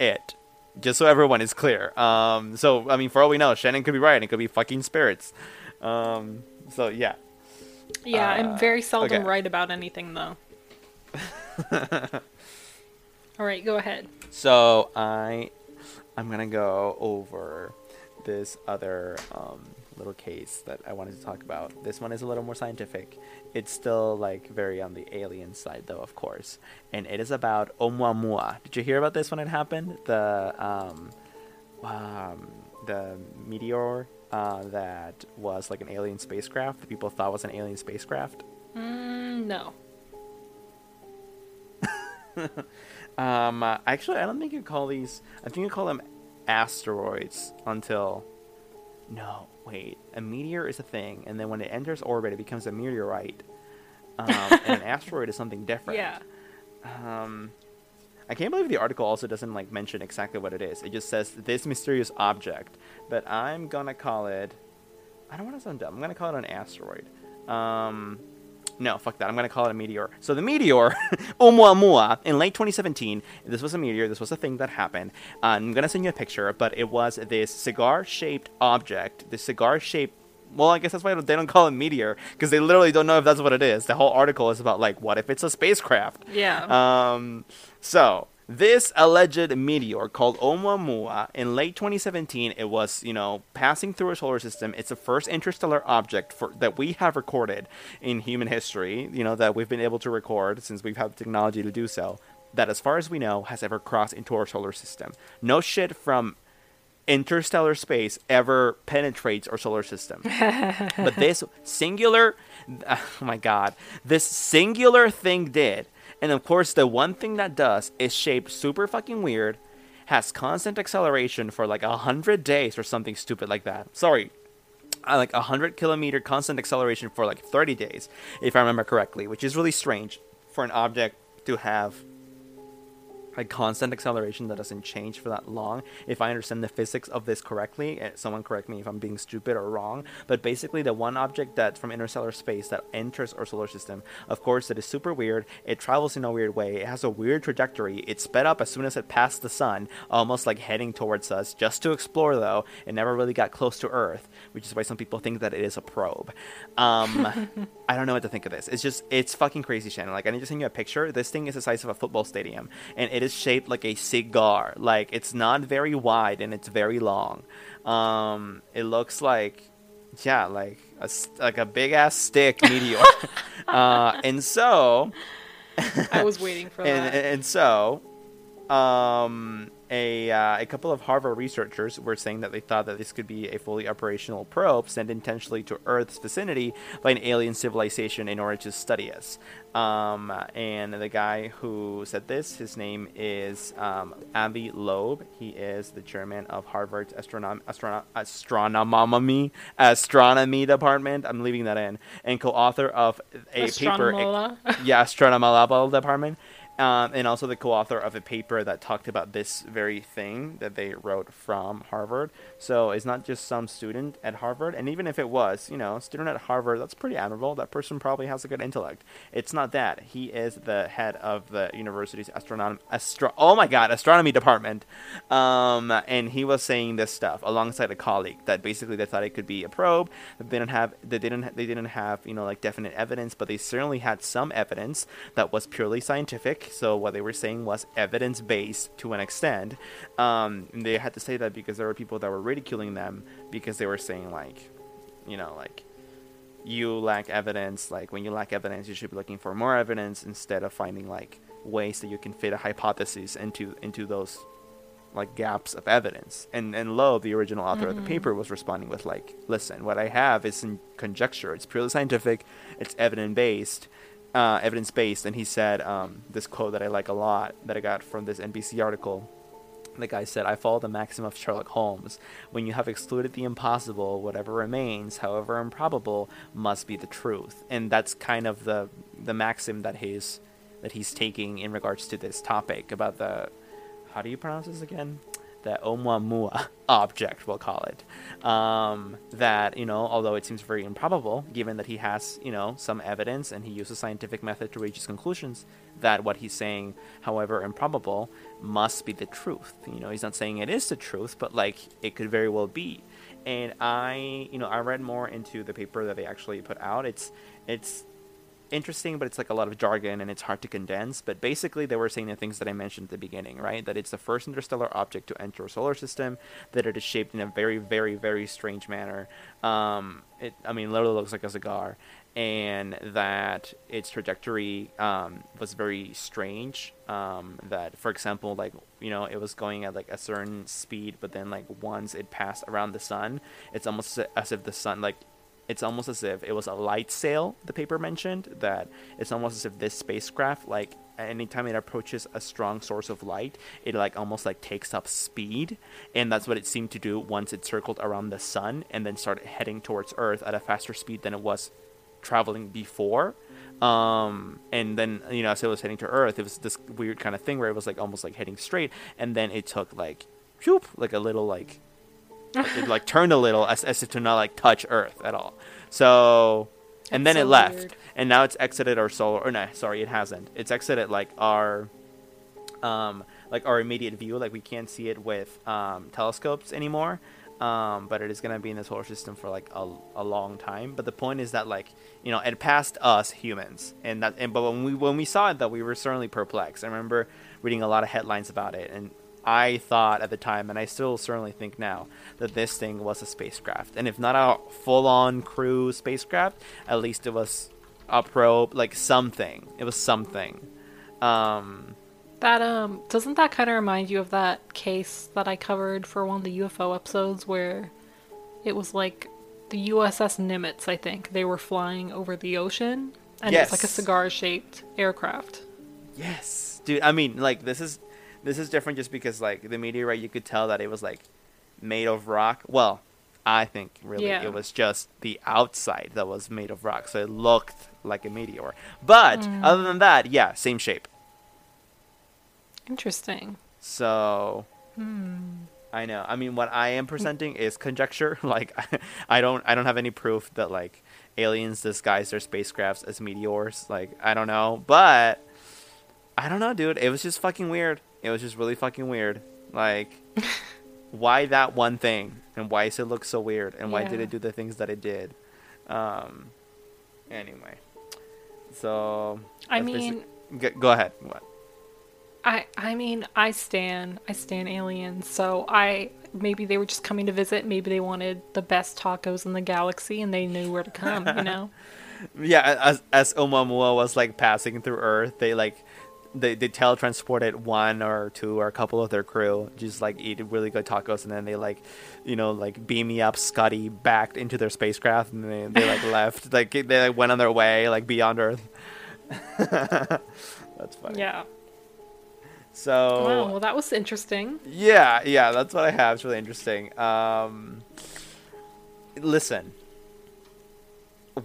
it. Just so everyone is clear. Um, so I mean, for all we know, Shannon could be right. It could be fucking spirits. Um, so yeah. Yeah, Uh, I'm very seldom okay. right about anything though. All right, go ahead. So I, I'm gonna go over this other um, little case that I wanted to talk about. This one is a little more scientific. It's still like very on the alien side, though, of course. And it is about Oumuamua. Did you hear about this when it happened? The um, um, the meteor uh, that was like an alien spacecraft. That people thought was an alien spacecraft. Mm, no. Um, uh, actually, I don't think you call these. I think you call them asteroids until. No, wait. A meteor is a thing, and then when it enters orbit, it becomes a meteorite. Um, and an asteroid is something different. Yeah. Um, I can't believe the article also doesn't like mention exactly what it is. It just says this mysterious object, but I'm gonna call it. I don't want to sound dumb. I'm gonna call it an asteroid. Um, no, fuck that. I'm gonna call it a meteor. So the meteor, Oumuamua, in late 2017, this was a meteor. This was a thing that happened. Uh, I'm gonna send you a picture, but it was this cigar-shaped object. This cigar-shaped. Well, I guess that's why they don't call it meteor because they literally don't know if that's what it is. The whole article is about like, what if it's a spacecraft? Yeah. Um, so this alleged meteor called Oumuamua in late 2017, it was you know passing through our solar system. It's the first interstellar object for that we have recorded in human history. You know that we've been able to record since we've had the technology to do so. That, as far as we know, has ever crossed into our solar system. No shit from interstellar space ever penetrates our solar system. but this singular, oh my god, this singular thing did. And of course, the one thing that does is shaped super fucking weird, has constant acceleration for like a hundred days or something stupid like that. Sorry, uh, like a hundred kilometer constant acceleration for like 30 days, if I remember correctly, which is really strange for an object to have like constant acceleration that doesn't change for that long. If I understand the physics of this correctly, eh, someone correct me if I'm being stupid or wrong. But basically, the one object that from interstellar space that enters our solar system, of course, it is super weird. It travels in a weird way. It has a weird trajectory. It sped up as soon as it passed the sun, almost like heading towards us, just to explore. Though it never really got close to Earth, which is why some people think that it is a probe. Um, I don't know what to think of this. It's just it's fucking crazy, Shannon. Like I need to send you a picture. This thing is the size of a football stadium, and it is shaped like a cigar. Like it's not very wide and it's very long. Um, it looks like, yeah, like a like a big ass stick meteor. uh, and so, I was waiting for and, that. And so, um, a, uh, a couple of Harvard researchers were saying that they thought that this could be a fully operational probe sent intentionally to Earth's vicinity by an alien civilization in order to study us. Um, and the guy who said this, his name is um, Avi Loeb. He is the chairman of Harvard's astronom- astronom- astronomy astronomy department. I'm leaving that in, and co-author of a paper. yeah, astronomy department um, and also the co-author of a paper that talked about this very thing that they wrote from Harvard. So it's not just some student at Harvard, and even if it was, you know, student at Harvard, that's pretty admirable. That person probably has a good intellect. It's not that he is the head of the university's astronomy, astro- oh my god, astronomy department, um, and he was saying this stuff alongside a colleague that basically they thought it could be a probe. They didn't have, they didn't, they didn't have, you know, like definite evidence, but they certainly had some evidence that was purely scientific so what they were saying was evidence based to an extent. Um, they had to say that because there were people that were ridiculing them because they were saying like, you know, like you lack evidence. Like when you lack evidence, you should be looking for more evidence instead of finding like ways that you can fit a hypothesis into into those like gaps of evidence. And and Loeb, the original author mm-hmm. of the mm-hmm. paper, was responding with like, listen, what I have is in conjecture. It's purely scientific. It's evidence based uh, evidence based, and he said um, this quote that I like a lot that I got from this NBC article. The guy said, I follow the maxim of Sherlock Holmes. When you have excluded the impossible, whatever remains, however improbable, must be the truth. And that's kind of the the maxim that he's that he's taking in regards to this topic about the how do you pronounce this again? The Oumuamua object, we'll call it. Um, that, you know, although it seems very improbable, given that he has, you know, some evidence and he uses scientific method to reach his conclusions, that what he's saying, however improbable, must be the truth. You know, he's not saying it is the truth, but like it could very well be. And I, you know, I read more into the paper that they actually put out. It's, it's interesting, but it's like a lot of jargon and it's hard to condense. But basically, they were saying the things that I mentioned at the beginning, right? That it's the first interstellar object to enter a solar system, that it is shaped in a very, very, very strange manner. Um, it, I mean, literally looks like a cigar, and that its trajectory um, was very strange. Um, that, for example, like you know, it was going at like a certain speed, but then like once it passed around the sun, it's almost as if the sun like it's almost as if it was a light sail the paper mentioned that it's almost as if this spacecraft like anytime it approaches a strong source of light it like almost like takes up speed. And that's what it seemed to do once it circled around the sun and then started heading towards earth at a faster speed than it was traveling before. Um, and then you know as it was heading to earth it was this weird kind of thing where it was like almost like heading straight. And then it took like whoop, like a little like it like turned a little as, as if to not like touch Earth at all. So, and That's then so it left, weird. and now it's exited our solar. Or no, sorry, it hasn't. It's exited like our, um, like our immediate view. Like we can't see it with um, telescopes anymore. Um, but it is gonna be in the solar system for like a, a long time. But the point is that like you know it passed us humans, and that and but when we when we saw it, though, we were certainly perplexed. I remember reading a lot of headlines about it, and I thought at the time, and I still certainly think now, that this thing was a spacecraft. And if not a full on crew spacecraft, at least it was a probe, like something. It was something. Um, That um doesn't that kind of remind you of that case that I covered for one of the UFO episodes where it was like the USS Nimitz, I think. They were flying over the ocean and it's like a cigar-shaped aircraft. Yes, dude. I mean, like this is this is different just because like the meteorite, you could tell that it was like made of rock. Well, I think really Yeah. it was just the outside that was made of rock, so it looked like a meteor. But Mm. other than that, yeah, same shape. Interesting. So I know. I mean, what I am presenting is conjecture. Like, I don't, I don't have any proof that like aliens disguise their spacecrafts as meteors. Like, I don't know, but I don't know, dude. It was just fucking weird. It was just really fucking weird. Like, why that one thing, and why does it look so weird, and why did it do the things that it did? Um. Anyway, so I mean, basic- G- go ahead. What? I I mean, I stand I stand aliens, so I maybe they were just coming to visit, maybe they wanted the best tacos in the galaxy and they knew where to come, you know? Yeah, as as Oumuamua was like passing through Earth, they like they they teletransported one or two or a couple of their crew, just like eat really good tacos, and then they like, you know, like beam me up Scotty back into their spacecraft, and they they like left, like they like, went on their way like beyond Earth. That's funny. Yeah. So Wow, well that was interesting. yeah, yeah, that's what I have. It's really interesting. Um, listen,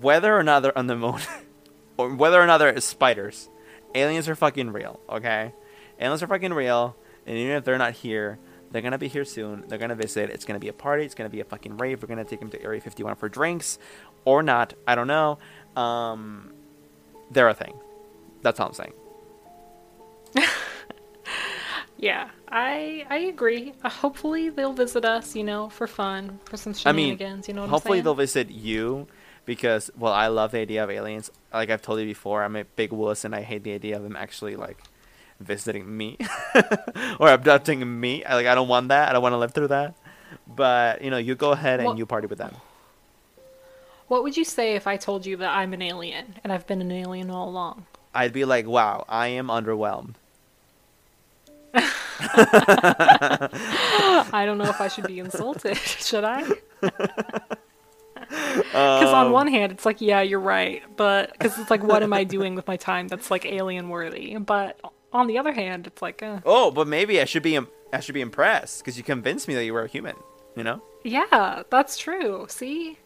whether or not they're on the moon, or whether or not they're spiders, aliens are fucking real. Okay, aliens are fucking real, and even if they're not here, they're gonna be here soon. They're gonna visit. It's gonna be a party. It's gonna be a fucking rave. We're gonna take them to Area 51 for drinks, or not. I don't know. Um, they're a thing. That's all I'm saying. Yeah, I I agree. Uh, hopefully they'll visit us, you know, for fun, for some I mean, shenanigans. you know what hopefully I'm saying they'll visit you because well i love the idea of aliens like i've told you before i'm a big wuss and i hate the idea of them actually like visiting me or abducting me I, like i don't want that i don't want to live through that but you know you go ahead and Well- you party with them What would you say if I told you that I'm an alien and I've been an alien all along? i'd be like wow i am underwhelmed I don't know if I should be insulted. should I? Because on Um, one hand, it's like, yeah, you're right, but because it's like, what am I doing with my time that's like alien worthy? But on the other hand, it's like, uh, oh but maybe i should be im- i should be impressed because you convinced me that you were a human you know yeah, that's true. See,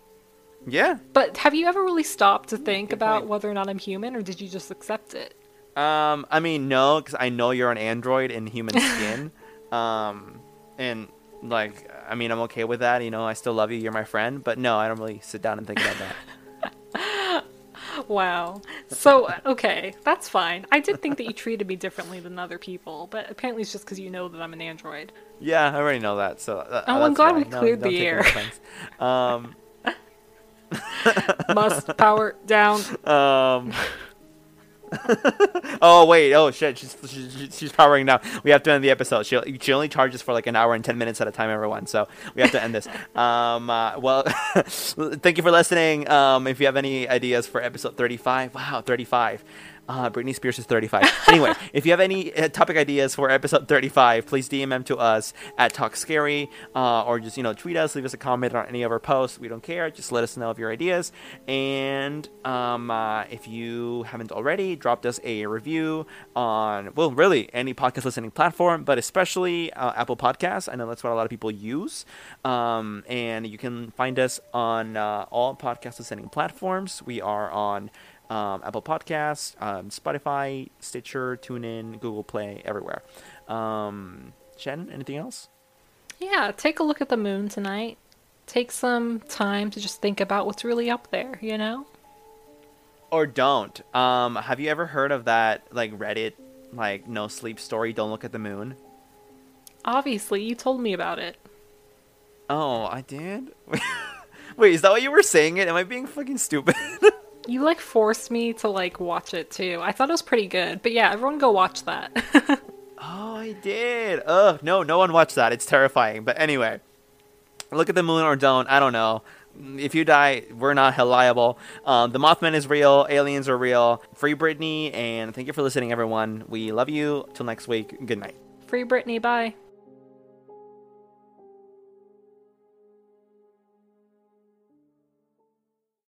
yeah but have you ever really stopped to think Good about point. whether or not I'm human, or did you just accept it? Um, I mean, no, because I know you're an android in human skin. um, and like, I mean, I'm okay with that. You know, I still love you. You're my friend. But no, I don't really sit down and think about that. Wow. So okay, that's fine. I did think that you treated me differently than other people, but apparently it's just because you know that I'm an android. yeah, I already know that. So. Uh, Oh, I'm glad why. we cleared don't the air. Um, Must power down. um. oh wait! Oh shit! She's, she's she's powering down. We have to end the episode. She she only charges for like an hour and ten minutes at a time, everyone. So we have to end this. Um. Uh, well, thank you for listening. Um. If you have any ideas for episode thirty-five, wow, thirty-five. Uh, Britney Spears is 35. Anyway, if you have any uh, topic ideas for episode 35, please DM them to us at Talk Scary, uh, or just you know tweet us, leave us a comment on any of our posts. We don't care. Just let us know of your ideas. And um, uh, if you haven't already, dropped us a review on well, really any podcast listening platform, but especially uh, Apple Podcasts. I know that's what a lot of people use. Um, and you can find us on uh, all podcast listening platforms. We are on um, Apple Podcasts, um, Spotify, Stitcher, TuneIn, Google Play, everywhere. Um, Shannon, anything else? Yeah, take a look at the moon tonight. Take some time to just think about what's really up there, you know? Or don't. Um, have you ever heard of that like Reddit like no sleep story? Don't look at the moon. Obviously, you told me about it. Oh, I did. Wait, is that what you were saying? It? Am I being fucking stupid? You like forced me to like watch it too. I thought it was pretty good. But yeah, everyone go watch that. Oh, I did. Ugh, no, no one watched that. It's terrifying. But anyway, look at the moon or don't. I don't know. if you die, we're not liable. Um, the Mothman is real. Aliens are real. Free Britney, and thank you for listening, everyone. We love you. Till next week. Good night. Free Britney, bye.